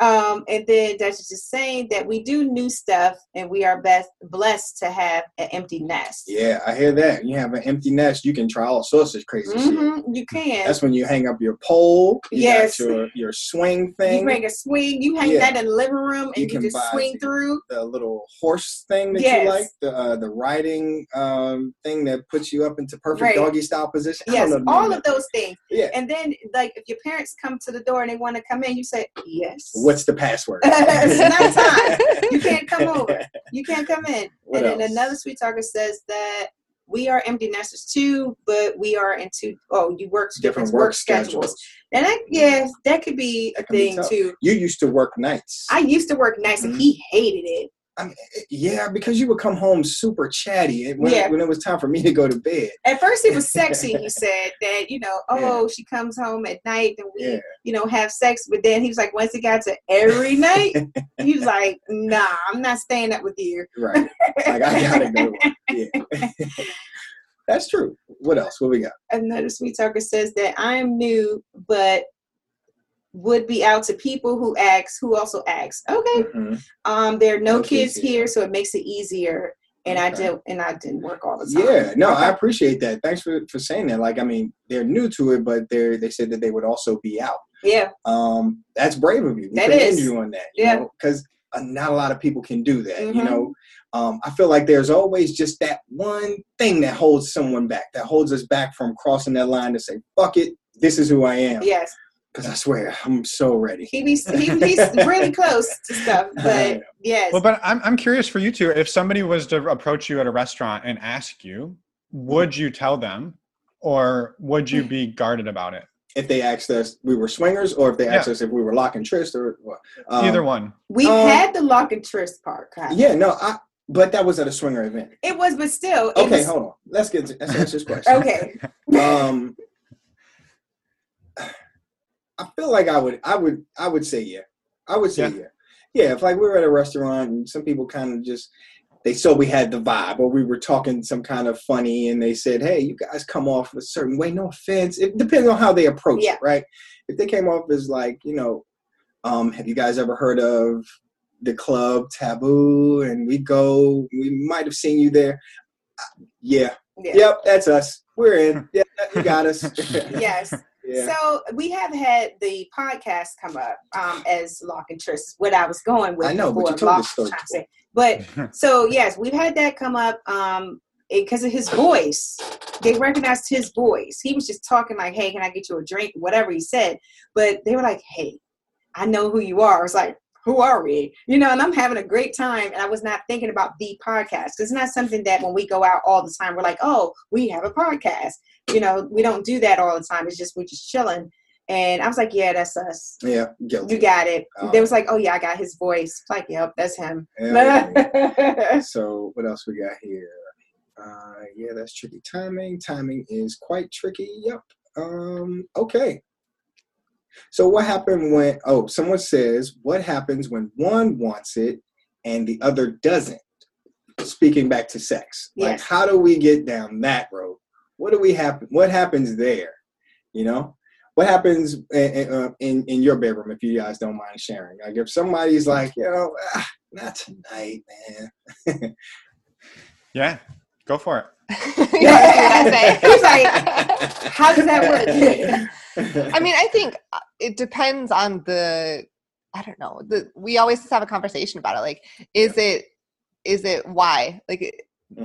um, and then Duchess is saying that we do new stuff, and we are best blessed to have an empty nest. Yeah, I hear that. You have an empty nest, you can try all sorts of crazy shit. Mhm, you can. That's when you hang up your pole. You Yes. your your swing you thing, bring a swing. You hang Yeah. that in the living room, and You you, can just swing the- through. the little horse thing that Yes. you like, the uh, the riding um, thing that puts you up into perfect Right. doggy style position. Yes, all of those things. Yeah. And then, like, if your parents come to the door and they want to come in, you say yes. What's the password? It's nighttime. You can't come over. You can't come in. What and then another sweet talker says that we are empty nesters too, but we are into oh, you work different, Different work, schedules. And that yeah, that could be a can be thing too. You used to work nights. I used to work nights and Mhm. he hated it. I mean, eh, yeah, because you would come home super chatty and when, Yeah. when it was time for me to go to bed. At first, it was sexy. He said that you know, oh, she comes home at night and we, Yeah. you know, have sex. But then he was like, once it got to every night, he was like, nah, I'm not staying up with you. Right. Like I gotta go. Yeah. That's true. What else? What we got? Another sweet talker says that I'm new, but would be out to people who ask, who also ask. Okay, Mhm. um, there are no, kids, here. so it makes it easier. And I did, and I didn't work all the time. Yeah, no, I appreciate that. Thanks for, for saying that. Like, I mean, they're new to it, but they're they said that they would also be out. yeah, Um, that's brave of you. We That is. you on that. You Yeah. because uh, not a lot of people can do that. You Mhm. know, um, I feel like there's always just that one thing that holds someone back, that holds us back from crossing that line to say, "Fuck it, this is who I am." yes. Because I swear, I'm so ready. He be, he, he's really close to stuff, but yes. Well, but I'm I'm curious for you two. If somebody was to approach you at a restaurant and ask you, would you tell them, or would you be guarded about it? If they asked us, we were swingers, or if they asked Yeah. us if we were lock and tryst, or. Um, Either one. we um, had the lock and tryst part. Kyle. Yeah, no, I. But that was at a swinger event. It was, but still. Okay, was, hold on. Let's get to, let's answer this question. Okay. um I feel like I would I would I would say yeah. I would say Yeah. yeah. Yeah, if like we were at a restaurant and some people kind of just they saw we had the vibe or we were talking some kind of funny and they said, Hey, you guys come off a certain way, no offense. It depends on how they approach Yeah. it, right? If they came off as like, you know, um, have you guys ever heard of the club taboo and we go we might have seen you there. Uh, Yeah. Yeah. Yep, that's us. We're in. Yeah, you got us. Yes. Yeah. So we have had the podcast come up um, as Lock and Tryst, what I was going with. I know, but you told Lock this story trying to say. But so yes, we've had that come up um, because of his voice. They recognized his voice. He was just talking like, "Hey, can I get you a drink?" Whatever he said, but they were like, "Hey, I know who you are." I was like, "Who are we?" You know, and I'm having a great time, and I was not thinking about the podcast. It's not something that when we go out all the time, we're like, "Oh, we have a podcast." You know, we don't do that all the time. It's just we're just chilling. And I was like, "Yeah, that's us." yeah, guilty. You got it. Oh. They was like, "Oh yeah, I got his voice." Like, yep, that's him. Yeah, so what else we got here? Uh, yeah, that's tricky timing. Timing is quite tricky. Yep. Um, okay. So what happened when? Oh, someone says, "What happens when one wants it and the other doesn't?" Speaking back to sex, like how do we get down that road? What do we happen? What happens there? You know, what happens in, in, uh, in in your bedroom if you guys don't mind sharing? Like if somebody's like, you know, ah, not tonight, man. Yeah, go for it. yeah, He's like, How does that work? I mean, I think uh, it depends on the. I don't know. The we always just have a conversation about it. Like, is it, is it why? Like,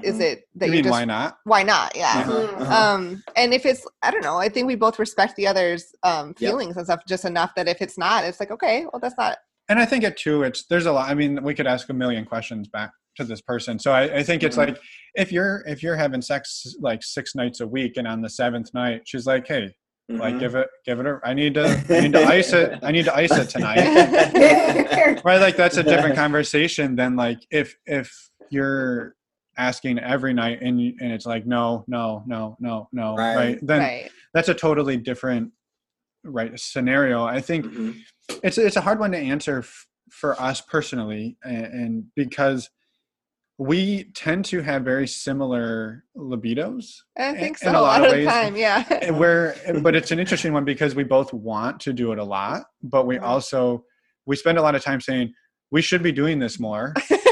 is Mhm. it that You you're mean just why not? why not? Yeah. Uh-huh, Mhm. uh-huh. Um, and if it's, I don't know. I think we both respect the other's um Yep. feelings and stuff just enough that if it's not, it's like okay, well, that's not. And I think it too. It's there's a lot. I mean, we could ask a million questions back to this person. So I, I think it's Mhm. like if you're if you're having sex like six nights a week, and on the seventh night she's like, "Hey, Like Mhm. give it, give it a. I need to, I need to ice it. I need to ice it tonight. right like that's a different conversation than like if if you're asking every night and and it's like no no no no no Right. right, then right. that's a totally different right scenario i think Mhm. it's it's a hard one to answer f- for us personally and, and because we tend to have very similar libidos I think in so. a A lot lot of of the ways. time, yeah. where but it's an interesting one because we both want to do it a lot but we Mhm. also we spend a lot of time saying we should be doing this more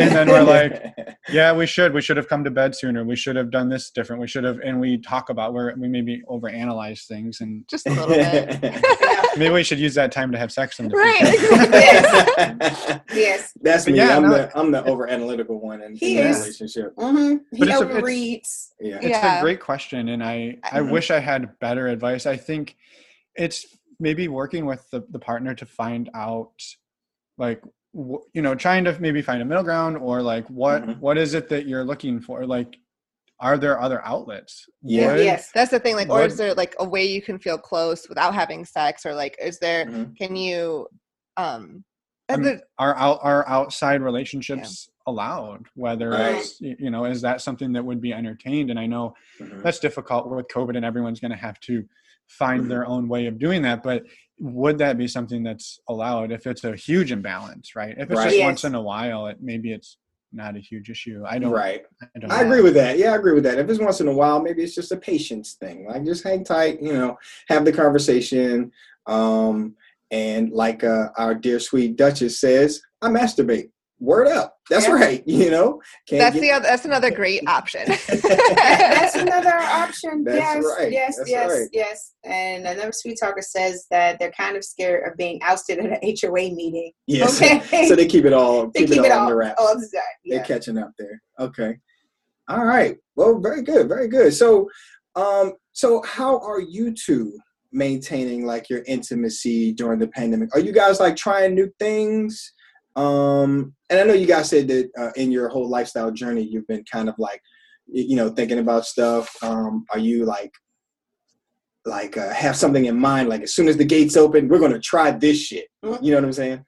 and then we're like yeah we should we should have come to bed sooner we should have done this different we should have and we talk about where we maybe overanalyze things and Just a little bit. maybe we should use that time to have sex in the Right. future. yes. That's But me. yeah, I'm no. the I'm the over analytical one in, in the relationship. Mm-hmm. He But it's a- it's- overreads. Yeah. it's Yeah. a great question and i i Mhm. wish i had better advice i think it's maybe working with the, the partner to find out like wh- you know trying to maybe find a middle ground or like what Mhm. what is it that you're looking for like are there other outlets Yeah. Would- Yes. That's the thing. Like, or is there like a way you can feel close without having sex, or like, is there? Mhm. Can you? Um, I and mean, the- are out are outside relationships allowed whether Right. it's you know is that something that would be entertained and i know Mhm. that's difficult with covid and everyone's going to have to find their own way of doing that but would that be something that's allowed if it's a huge imbalance right if it's Right. just Yes. once in a while it maybe it's not a huge issue i don't Right. i don't I agree with that. Yeah, I agree with that. If it's once in a while, maybe it's just a patience thing. Like just hang tight, you know, have the conversation. Um, and like uh, our dear sweet Duchess says, I masturbate. Word up. That's Yeah. right. You know, Can't that's get- the other. That's another great option. That's another option. That's yes, right. yes, That's yes, right. yes. And another sweet talker says that they're kind of scared of being ousted at an HOA meeting. yes. Okay. so they keep it all they keep, keep it it all all, under wraps. all the time. They're catching up there. Okay. All right. Well, very good. Very good. So, um, so how are you two maintaining like your intimacy during the pandemic? Are you guys like trying new things? Um, and I know you guys said that uh, in your whole lifestyle journey, you've been kind of like, you know, thinking about stuff. Um, are you like, like uh, have something in mind? Like as soon as the gates open, we're gonna try this shit. Mhm. You know what I'm saying?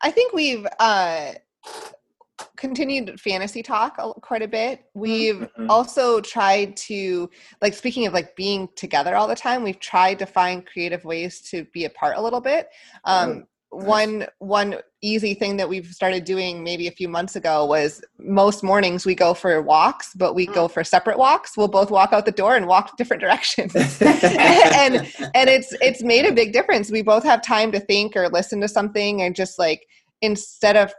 I think we've uh, continued fantasy talk quite a bit. We've Mhm. also tried to, like, speaking of like being together all the time, we've tried to find creative ways to be apart a little bit. Um, nice. One one easy thing that we've started doing maybe a few months ago was most mornings we go for walks, but we go for separate walks. We'll both walk out the door and walk different directions. and and it's it's made a big difference we both have time to think or listen to something and just like instead of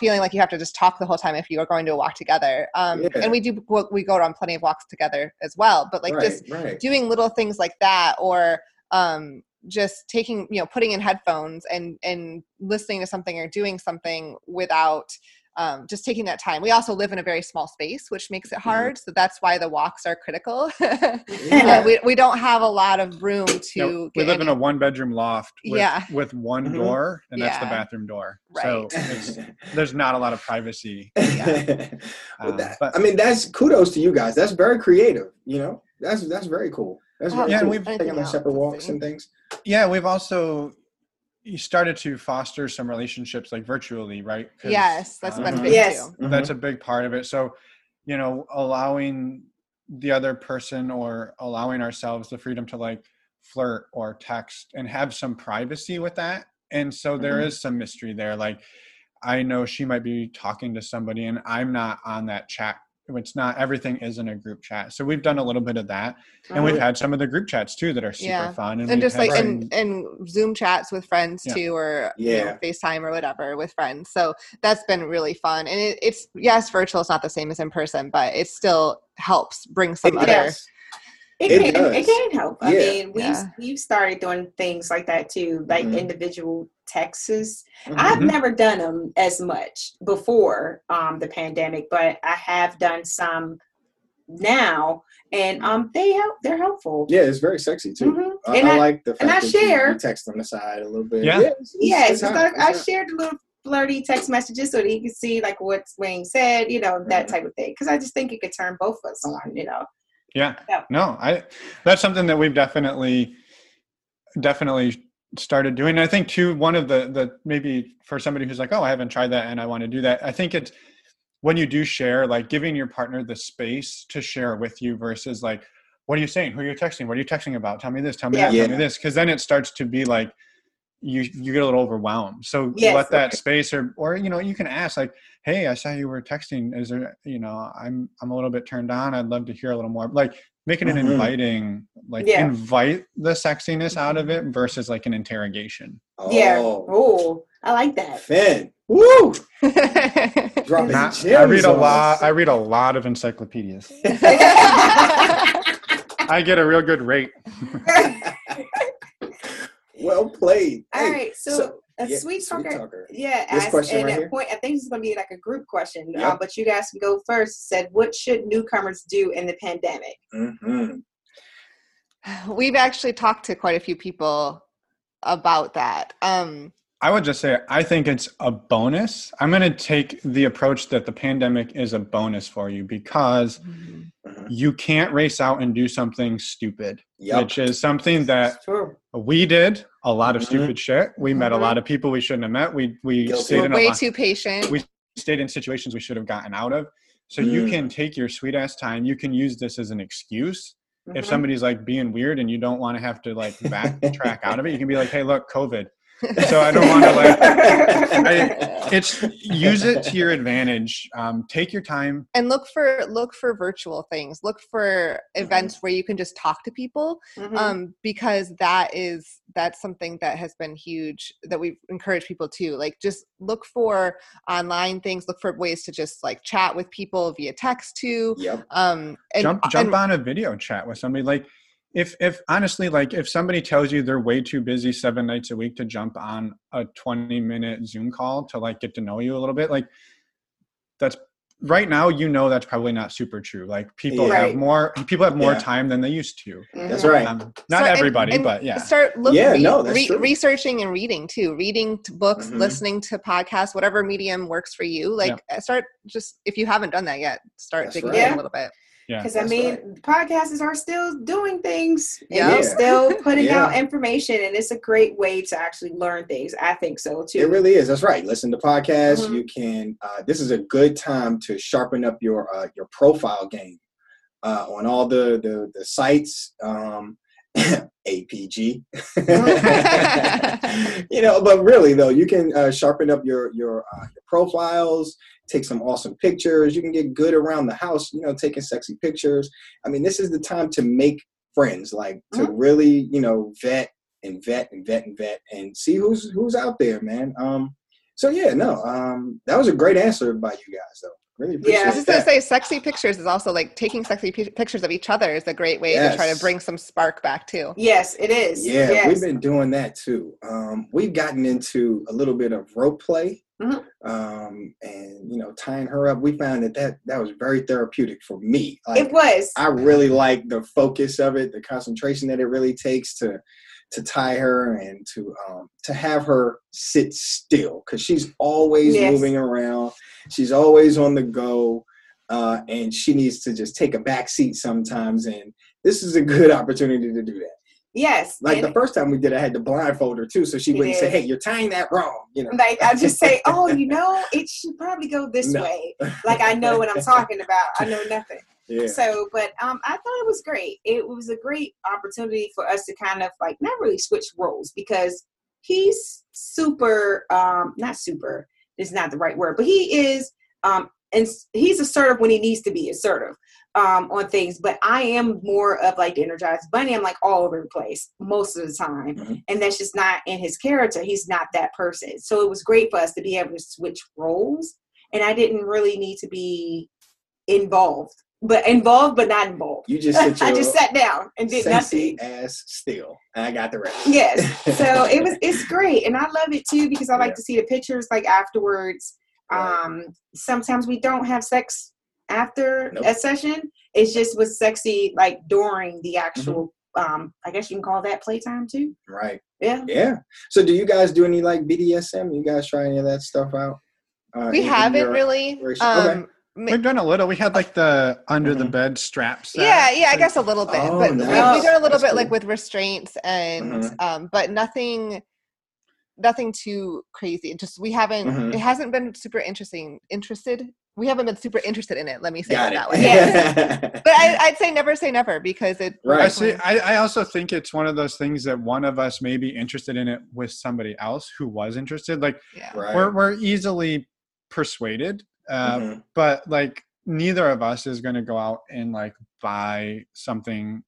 feeling like you have to just talk the whole time if you are going to a walk together um Yeah. and we do we go on plenty of walks together as well but like right, just right. doing little things like that or um just taking you know putting in headphones and and listening to something or doing something without um, just taking that time. We also live in a very small space, which makes it hard. So that's why the walks are critical. Uh, we, we don't have a lot of room to. Yeah, we get live in a one bedroom loft with, Yeah. with one Mhm. door and that's the bathroom door so Right. it's, there's not a lot of privacy Well, Um, but- I mean, that's kudos to you guys. That's very creative. You know, that's that's very cool. That's Well, very Yeah, cool. we've- taken Anything on separate walks let's and things. Yeah we've also you started to foster some relationships like virtually right Yes, that's been um, big Yes. too. that's a big part of it so you know allowing the other person or allowing ourselves the freedom to like flirt or text and have some privacy with that and so there Mhm. is some mystery there like i know she might be talking to somebody and i'm not on that chat it's not everything isn't a group chat so we've done a little bit of that and we've had some of the group chats too that are super Yeah. fun And we've just like some- and, and Zoom chats with friends Yeah. too, or you know, Yeah. FaceTime or whatever with friends. So that's been really fun. And it, it's yes, virtual is not the same as in person, but it still helps bring some It other. does. It, It can, it can help. I Yeah. mean, we've Yeah. we've started doing things like that too, like Mhm. individual texts. Mhm. I've never done them as much before um, the pandemic, but I have done some now, and um, they help. They're helpful. Yeah, it's very sexy too. Mhm. I, And I, I- like the fact and I that share- you text on the side a little bit. Yeah. it's- it's- Yes, it's it's hot, like I hot. shared a little flirty text messages so that he could see like what's Wayne said, you know, that Mhm. type of thing. Because I just think it could turn both of us on, you know. Yeah. Yeah. No, I that's something that we've definitely definitely started doing. And I think too one of the the maybe for somebody who's like, "Oh, I haven't tried that and I want to do that." I think it's when you do share like giving your partner the space to share with you versus like what are you saying? Who are you texting? What are you texting about? Tell me this, tell me Yeah. that, tell me this cuz then it starts to be like you you get a little overwhelmed. So Yes. let that space or or you know, you can ask like, "Hey, I saw you were texting. Is there, you know, I'm I'm a little bit turned on. I'd love to hear a little more." Like making it Mhm. inviting, like Yeah. invite the sexiness out of it versus like an interrogation. Yeah. Oh, Oh, I like that. Finn. Woo! Dropping Not, gems I read a lot. us. I read a lot of encyclopedias. I get a real good rate. well played. All Hey, right, so, so- a yeah, sweet sweet talker. talker. Yeah, This asked- question and right at here? point, I think this is going to be like a group question, uh, but you guys can go first. Said, what should newcomers do in the pandemic? Mhm. We've actually talked to quite a few people about that. Um, I would just say I think it's a bonus. I'm going to take the approach that the pandemic is a bonus for you because Mhm. you can't race out and do something stupid, Yep. which is something that we did a lot of Mhm. stupid shit. We met a Mhm. lot of people we shouldn't have met. We we Guilty. stayed we're in a way lot, too patient. We- stayed in situations we should have gotten out of. So you Mm. can take your sweet ass time. You can use this as an excuse. If Mhm. somebody's like being weird and you don't want to have to like backtrack out of it, you can be like, "Hey, look, COVID." So I don't want to like I, it's use it to your advantage. Um, take your time. and look for look for virtual things. Look for events where you can just talk to people. Mhm. um, because that is that's something that has been huge that we encourage people to like just look for online things look for ways to just like chat with people via text too Yep. um and, jump jump and- on a video chat with somebody. Like if if honestly, like if somebody tells you they're way too busy seven nights a week to jump on a twenty minute Zoom call to like get to know you a little bit, like that's right now you know that's probably not super true. Like people Yeah. have more people have more Yeah. time than they used to. That's Mhm. right. Um, not So- everybody, and but yeah. start looking Yeah, re- no, re- researching and reading too reading to books Mhm. listening to podcasts whatever medium works for you like uh, start just if you haven't done that yet start That's digging right. in Yeah. a little bit Yeah. Because I That's mean, podcasts are still doing things and Yeah. they're still putting Yeah. out information, and it's a great way to actually learn things. I think so too. It really is. That's right. Listen to podcasts. Mhm. You can. Uh, this is a good time to sharpen up your uh, your profile game uh, on all the the, the sites. Um, APG. you know, but really though, you can uh, sharpen up your your, uh, your profiles. Take some awesome pictures. You can get good around the house. You know, taking sexy pictures. I mean, this is the time to make friends. Like to really, you know, vet and vet and vet and vet and see who's who's out there, man. Um, so yeah, no, um, that was a great answer by you guys, though. Really Yeah. I was just gonna say, sexy pictures is also like taking sexy pi- pictures of each other is a great way to try to bring some spark back too. Yes, it is. Yeah, yes. we've been doing that too. Um, we've gotten into a little bit of rope play, Mhm. Um, and you know, tying her up. We found that that that was very therapeutic for me. Like, it was. I really like the focus of it, the concentration that it really takes to to tie her and to um, to have her sit still because she's always Yes. moving around. She's always on the go, uh, and she needs to just take a back seat sometimes. And this is a good opportunity to do that. Yes. Like the first time we did, I had to blindfold her too, so she wouldn't say, "Hey, you're tying that wrong." You know. like I just say, oh, you know, it should probably go this No. way. Like I know what I'm talking about. I know nothing. Yeah. So, but um, I thought it was great. It was a great opportunity for us to kind of like not really switch roles because he's super, um, not super is not the right word, but he is, um, and he's assertive when he needs to be assertive um, on things. But I am more of like the energized bunny. I'm like all over the place most of the time, Mhm. and that's just not in his character. He's not that person. So it was great for us to be able to switch roles, and I didn't really need to be involved, but involved but not involved. You just I just sat down and did nothing. ass still, and I got the rest. Yes. So it was it's great. And I love it too because I like Yeah. to see the pictures like afterwards. Right. Um sometimes we don't have sex after Nope. a session. It's just was sexy like during the actual Mm-hmm. um I guess you can call that playtime too. right. Yeah. Yeah. So, do you guys do any like BDSM? You guys try any of that stuff out? Uh, We in- in haven't your- really. relationship? Okay. Um, We've done a little. We had like the under the Mhm. bed straps. yeah, yeah, I guess a little bit, Oh, but we, nice. we've done a little That's bit like with restraints and Mhm. um, but nothing, nothing too crazy. It just we haven't. Mhm. It hasn't been super interesting. Interested. We haven't been super interested in it. Let me say Got it that it. way. Yes. But I, I'd say never say never because it. Right. I see. I, I also think it's one of those things that one of us may be interested in it with somebody else who was interested. Like Yeah. right. we're we're easily persuaded, uh, Mhm. but like neither of us is going to go out and like buy something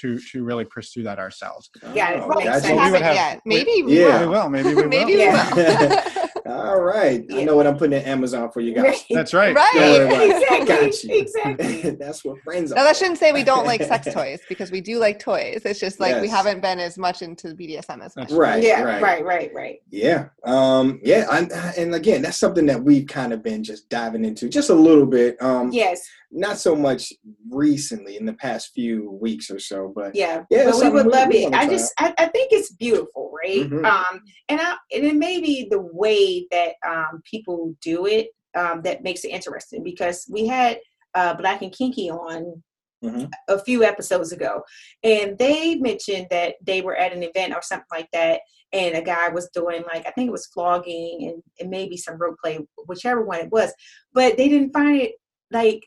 to to really pursue that ourselves. Yeah, it Oh, makes gotcha. sense. We we would haven't yet. Maybe we Yeah. We will. will. Maybe we will. Maybe Yeah. we will. All right. I know what I'm putting in Amazon for you guys. That's right. Right. Don't worry about it. Exactly. Got you. Exactly. That's what friends are. Now that shouldn't say we don't like sex toys because we do like toys. It's just like we haven't been as much into BDSM as much. Right. yeah, right. right, right, right. Yeah. Um, yeah. I, and again, that's something that we've kind of been just diving into just a little bit. Um, Yes, Not so much recently in the past few weeks or so, but yeah. Yeah, but we would love we it. I just, I, I think it's beautiful, right? Mhm. Um, and I, and it may be the way that um people do it um that makes it interesting because we had uh Black and Kinky on Mhm. a few episodes ago, and they mentioned that they were at an event or something like that, and a guy was doing like I think it was flogging and, and maybe some rope play, whichever one it was, but they didn't find it like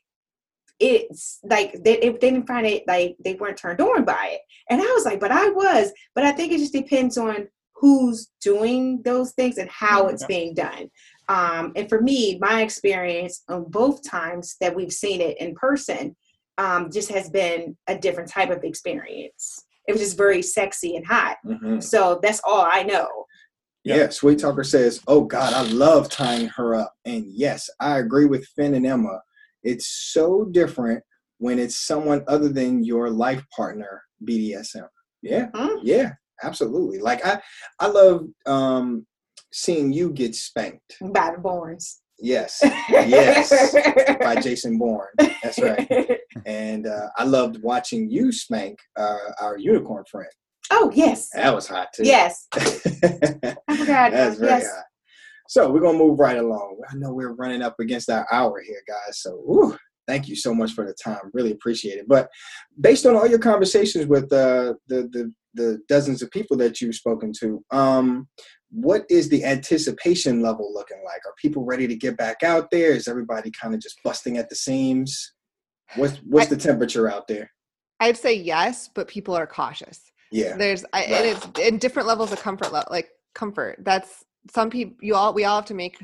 it's like they, it, they didn't find it like they weren't turned on by it, and I was like, but I was, but I think it just depends on who's doing those things and how it's Yeah. being done. Um, and for me, my experience on both times that we've seen it in person um, just has been a different type of experience. It was just very sexy and hot. Mhm. So that's all I know. Yeah. Yeah, Sweet Talker says, "Oh God, I love tying her up." And yes, I agree with Finn and Emma. It's so different when it's someone other than your life partner. BDSM. Yeah, Hmm? yeah, absolutely. Like I, I love um, seeing you get spanked. By the Borns. Yes, yes, by Jason Bourne. That's right. And uh, I loved watching you spank uh, our unicorn friend. oh yes, That was hot too. yes. I forgot. That's very yes. high. So we're gonna move right along. I know we're running up against our hour here, guys. So thank you so much for the time. Really appreciate it. But based on all your conversations with uh, the the the dozens of people that you've spoken to, um, what is the anticipation level looking like? Are people ready to get back out there? Is everybody kind of just busting at the seams? What's what's the temperature out there? I'd say yes, but people are cautious. Yeah. There's I, and it's in different levels of comfort like comfort. That's some people you all we all have to make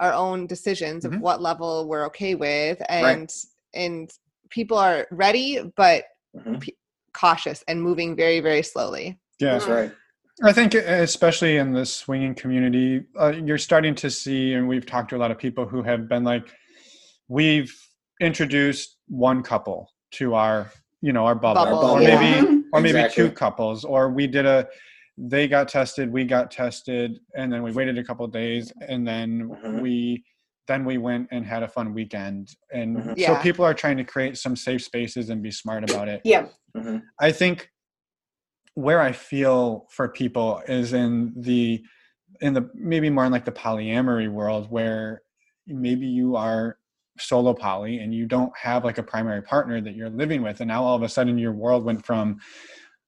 our own decisions Mhm. of what level we're okay with Mm-hmm. Right. and and people are ready but Mhm. cautious and moving very very slowly. Yeah. That's right. I think, especially in the swinging community, uh, you're starting to see, and we've talked to a lot of people who have been like, we've introduced one couple to our, you know, our bubble, Bubble, or yeah. maybe, or maybe Exactly. two couples, or we did a, they got tested, we got tested, and then we waited a couple of days, and then Mhm. we, then we went and had a fun weekend, and Mhm. so Yeah. people are trying to create some safe spaces and be smart about it. Yeah. Mhm. I think where I feel for people is in the in the maybe more in like the polyamory world where maybe you are solo poly and you don't have like a primary partner that you're living with and now all of a sudden your world went from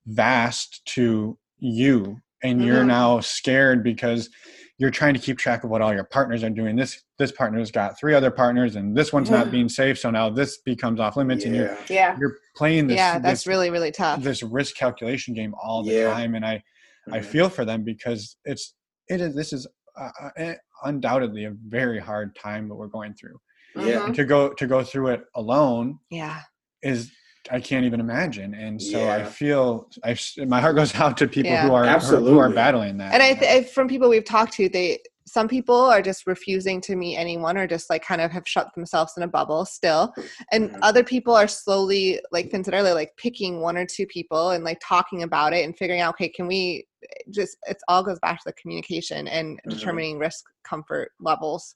vast to you and you're Mhm. now scared because you're trying to keep track of what all your partners are doing this this partner's got three other partners and this one's not being safe so now this becomes off limits and you're Yeah. Yeah. you're playing this yeah, that's this, really really tough. this risk calculation game all the Yeah. time and i i Mhm. feel for them because it's it is this is uh, uh, undoubtedly a very hard time that we're going through Yeah. Mhm. and to go to go through it alone yeah. is i can't even imagine. And so i feel i my heart goes out to people Yeah. who are who are battling that. And I th- from people we've talked to, they some people are just refusing to meet anyone or just like kind of have shut themselves in a bubble still. And other people are slowly like Finn said earlier like picking one or two people and like talking about it and figuring out okay can we just it's all goes back to the communication and Mhm. determining risk comfort levels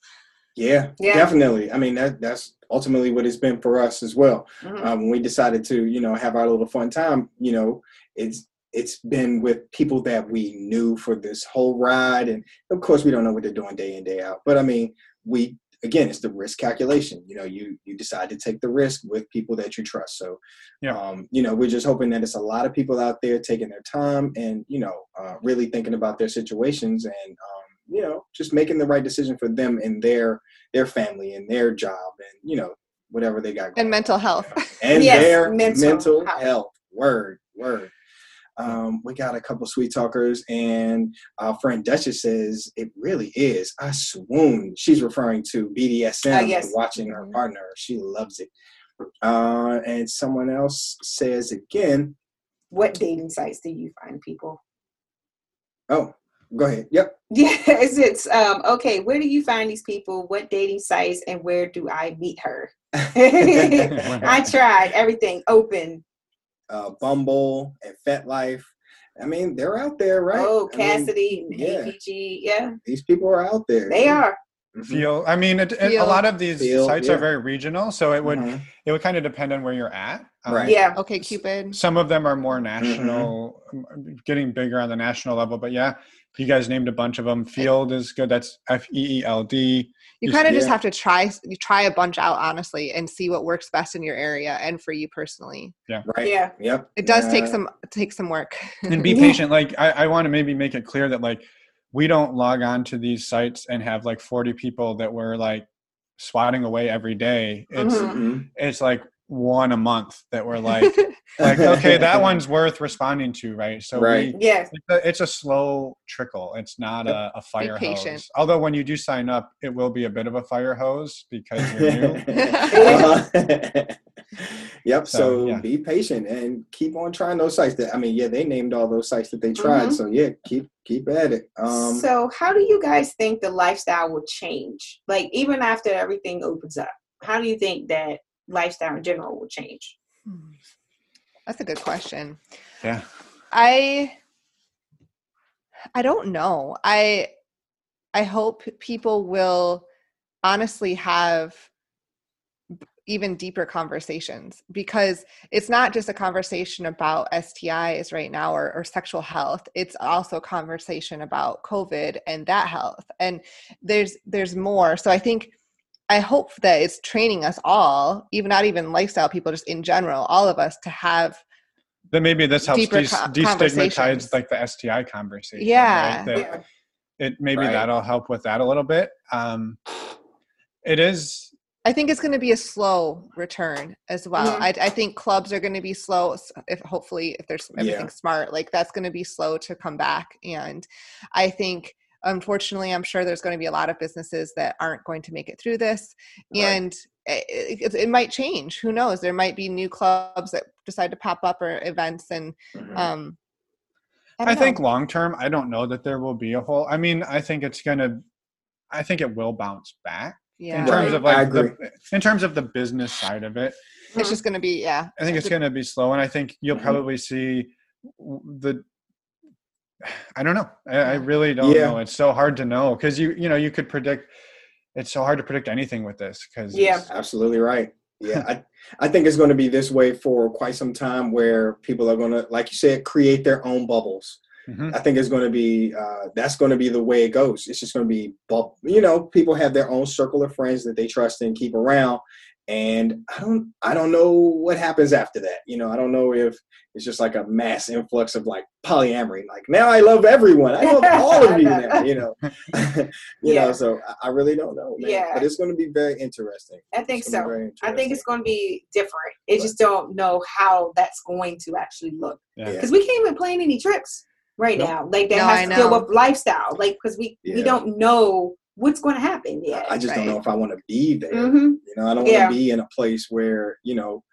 Yeah, Yeah. definitely. I mean, that that's ultimately what it's been for us as well. Mhm. Um, when we decided to, you know, have our little fun time, you know, it's it's been with people that we knew for this whole ride, and of course, we don't know what they're doing day in day out. But I mean, we again, it's the risk calculation. You know, you you decide to take the risk with people that you trust. So, Yeah. um, you know, we're just hoping that it's a lot of people out there taking their time and you know, uh, really thinking about their situations and um, you know, just making the right decision for them and their their family and their job and you know whatever they got. And mental on, you health. know. and Yes, their mental mental, health. health. Word, word. Um, we got a couple sweet talkers, and our friend Duchess says it really is. I swoon. She's referring to BDSM, Ah, yes. watching her Mhm. partner. She loves it. Uh, and someone else says again, What dating sites do you find people? oh, go ahead. Yep. Yes, it's um okay. Where do you find these people? What dating sites and where do I meet her? I tried everything open. uh, Bumble and FetLife. I mean, they're out there, right? Oh, I mean, Kasidie, and yeah. APG, yeah, these people are out there. they are. Mhm. Feeld. I mean, it, it- a lot of these Feeld, sites yeah. are very regional, so it would Mhm. it would kind of depend on where you're at. Um, Right. Yeah, OkCupid. Some of them are more national, um, getting bigger on the national level. But yeah, you guys named a bunch of them. Feeld is good. That's F E E L D. You Just- kind of just yeah. have to try you try a bunch out honestly and see what works best in your area and for you personally. Yeah. Right. Yeah. Yep. It does take Uh, some take some work. and be patient. Like I, I want to maybe make it clear that like we don't log on to these sites and have like 40 people that we're like swatting away every day. It's Mhm. mhm. it's like one a month that we're like like okay that one's worth responding to right so Right. we, yes, it's, a, it's a slow trickle it's not a, a fire hose although when you do sign up it will be a bit of a fire hose because you're new Uh-huh. yep. So, So, yeah. be patient and keep on trying those sites. That I mean, yeah, they named all those sites that they tried. Mhm. So yeah, keep keep at it. Um, so, how do you guys think the lifestyle will change? Like, even after everything opens up, how do you think that lifestyle in general will change? Hmm. That's a good question. yeah I I don't know. I I hope people will honestly have even deeper conversations because it's not just a conversation about STIs right now or, or sexual health. It's also a conversation about COVID and that health. And there's there's more. So I think I hope that it's training us all, even not even lifestyle people, just in general, all of us to have then maybe this helps de- co- destigmatize like the sti conversation Yeah. right? That Yeah. it maybe Right. that'll help with that a little bit um it is I think it's going to be a slow return as well. Mhm. I, I think clubs are going to be slow. If hopefully, if there's everything Yeah. smart, like that's going to be slow to come back. And I think, unfortunately, I'm sure there's going to be a lot of businesses that aren't going to make it through this, Right. and it, it, it might change. Who knows? There might be new clubs that decide to pop up or events, and mhm. um, I, don't think long term, I don't know that there will be a whole. I mean, I think it's gonna. I think it will bounce back yeah, in terms Right. of like the in terms of the business side of it. it's just going to be yeah. I think it's gonna be slow, and I think you'll Mhm. probably see the. I don't know. I, I really don't Yeah. know. It's so hard to know because you you know you could predict. It's so hard to predict anything with this because Yeah. Absolutely right. Yeah, I, I think it's going to be this way for quite some time where people are going to, like you said, create their own bubbles. Mhm. I think it's going to be, uh, that's going to be the way it goes. It's just going to be, you know, people have their own circle of friends that they trust and keep around. And I don't, I don't know what happens after that. You know, I don't know if it's just like a mass influx of like polyamory. Like now I love everyone. I love all of you now, you know, you Yeah. know, so I- I really don't know, man. Yeah. But it's going to be very interesting. I think It's gonna be so. I think it's going to be different. It just don't know how that's going to actually look Yeah. because we can't even plan any tricks right Nope. now. Like that No, has I to deal with lifestyle. Like because we we don't know what's going to happen yet. I just don't know if I want to be there. hmm You know, I don't Yeah. want to be in a place where you know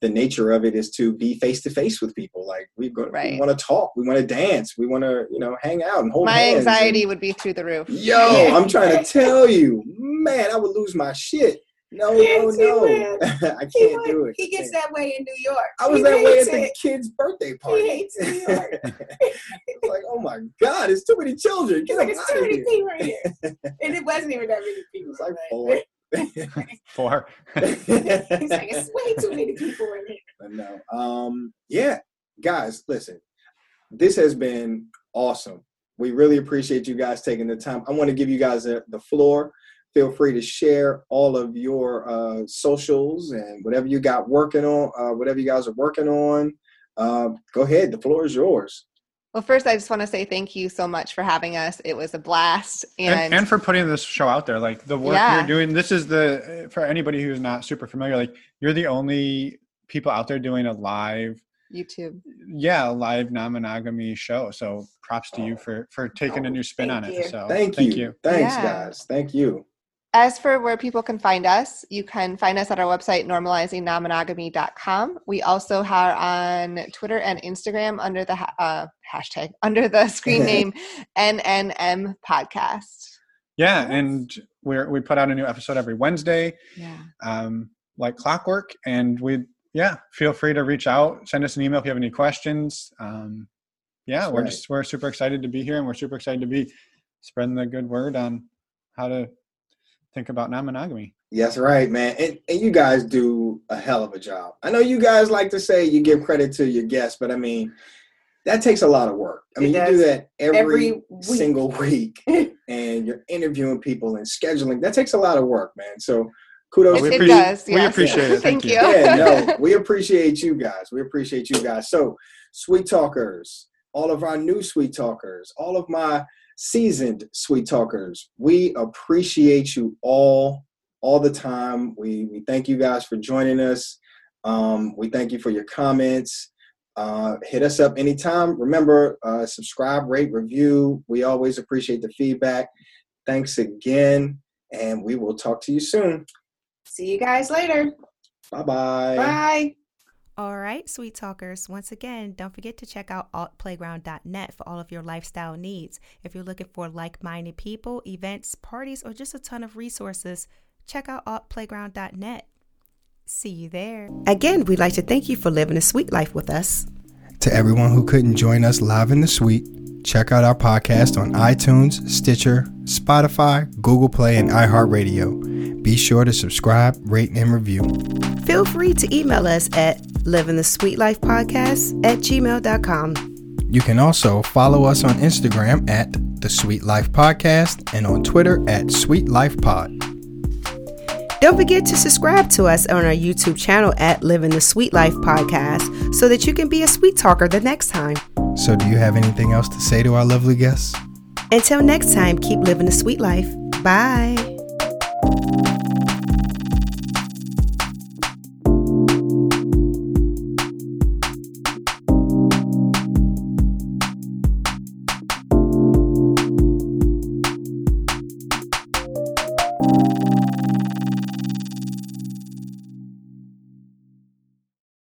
the nature of it is to be face to face with people. Like we go, Right. we want to talk, we want to dance, we want to you know hang out and hold My anxiety and- would be through the roof. Yo, I'm trying to tell you, man, I would lose my shit. No, Yes, no, no. I can't would- do it. he gets that way in New York. I was He that way hates at the it. kid's birthday party. hates New York. it's like, oh my god, it's too many children. Get like, it's too many here. people right here. And it wasn't even that many people. It's like four. four. He's like, it's way too many people in here. But no. Um, yeah, guys, listen. This has been awesome. We really appreciate you guys taking the time. I want to give you guys a, the floor Feel free to share all of your uh, socials and whatever you got working on, uh, whatever you guys are working on. Uh, go ahead. The floor is yours. Well, first, I just want to say thank you so much for having us. It was a blast, and and, and for putting this show out there. Like the work Yeah. you're doing. This is the for anybody who's not super familiar. Like you're the only people out there doing a live, YouTube. yeah, live non-monogamy show. So props to you for for taking a new spin on Thank it. you. So Thank, you. Thanks, Yeah. guys. Thank you. As for where people can find us, you can find us at our website, normalizingnonmonogamy.com. We also are on Twitter and Instagram under the ha- uh, hashtag, under the screen name NNM Podcast. Yeah, and we're we put out a new episode every Wednesday. Yeah. um, like clockwork. And we, yeah, feel free to reach out, send us an email if you have any questions. Um, yeah, That's we're right. just we're super excited to be here, and we're super excited to be spreading the good word on how to think about non-monogamy. Yes, right, man. And, and you guys do a hell of a job. I know you guys like to say you give credit to your guests, but I mean, that takes a lot of work. I mean, you do that every, Every week. single week and you're interviewing people and scheduling. That takes a lot of work, man. So kudos. It, we it appre- does. we yes. appreciate it. Thank Thank you. you. yeah, no, we appreciate you guys. We appreciate you guys. So, sweet talkers, all of our new sweet talkers, all of my seasoned sweet talkers, we appreciate you all, all the time. We we thank you guys for joining us. Um, we thank you for your comments. Uh, hit us up anytime. Remember, uh, subscribe, rate, review. We always appreciate the feedback. Thanks again, and we will talk to you soon. See you guys later. Bye-bye. Bye. All right, sweet talkers. Once again, don't forget to check out altplayground.net for all of your lifestyle needs. If you're looking for like minded people, events, parties, or just a ton of resources, check out altplayground.net. See you there. Again, we'd like to thank you for living a sweet life with us. To everyone who couldn't join us live in the suite, check out our podcast on iTunes, Stitcher, Spotify, Google Play, and iHeartRadio. Be sure to subscribe, rate, and review. Feel free to email us at livingthesweetlifepodcast the sweet life podcast at gmail.com. You can also follow us on Instagram at The Sweet Life Podcast and on Twitter at Sweet Life Pod. Don't forget to subscribe to us on our YouTube channel at Living the Sweet Life podcast so that you can be a sweet talker the next time. So, do you have anything else to say to our lovely guests? Until next time, keep living the sweet life. Bye.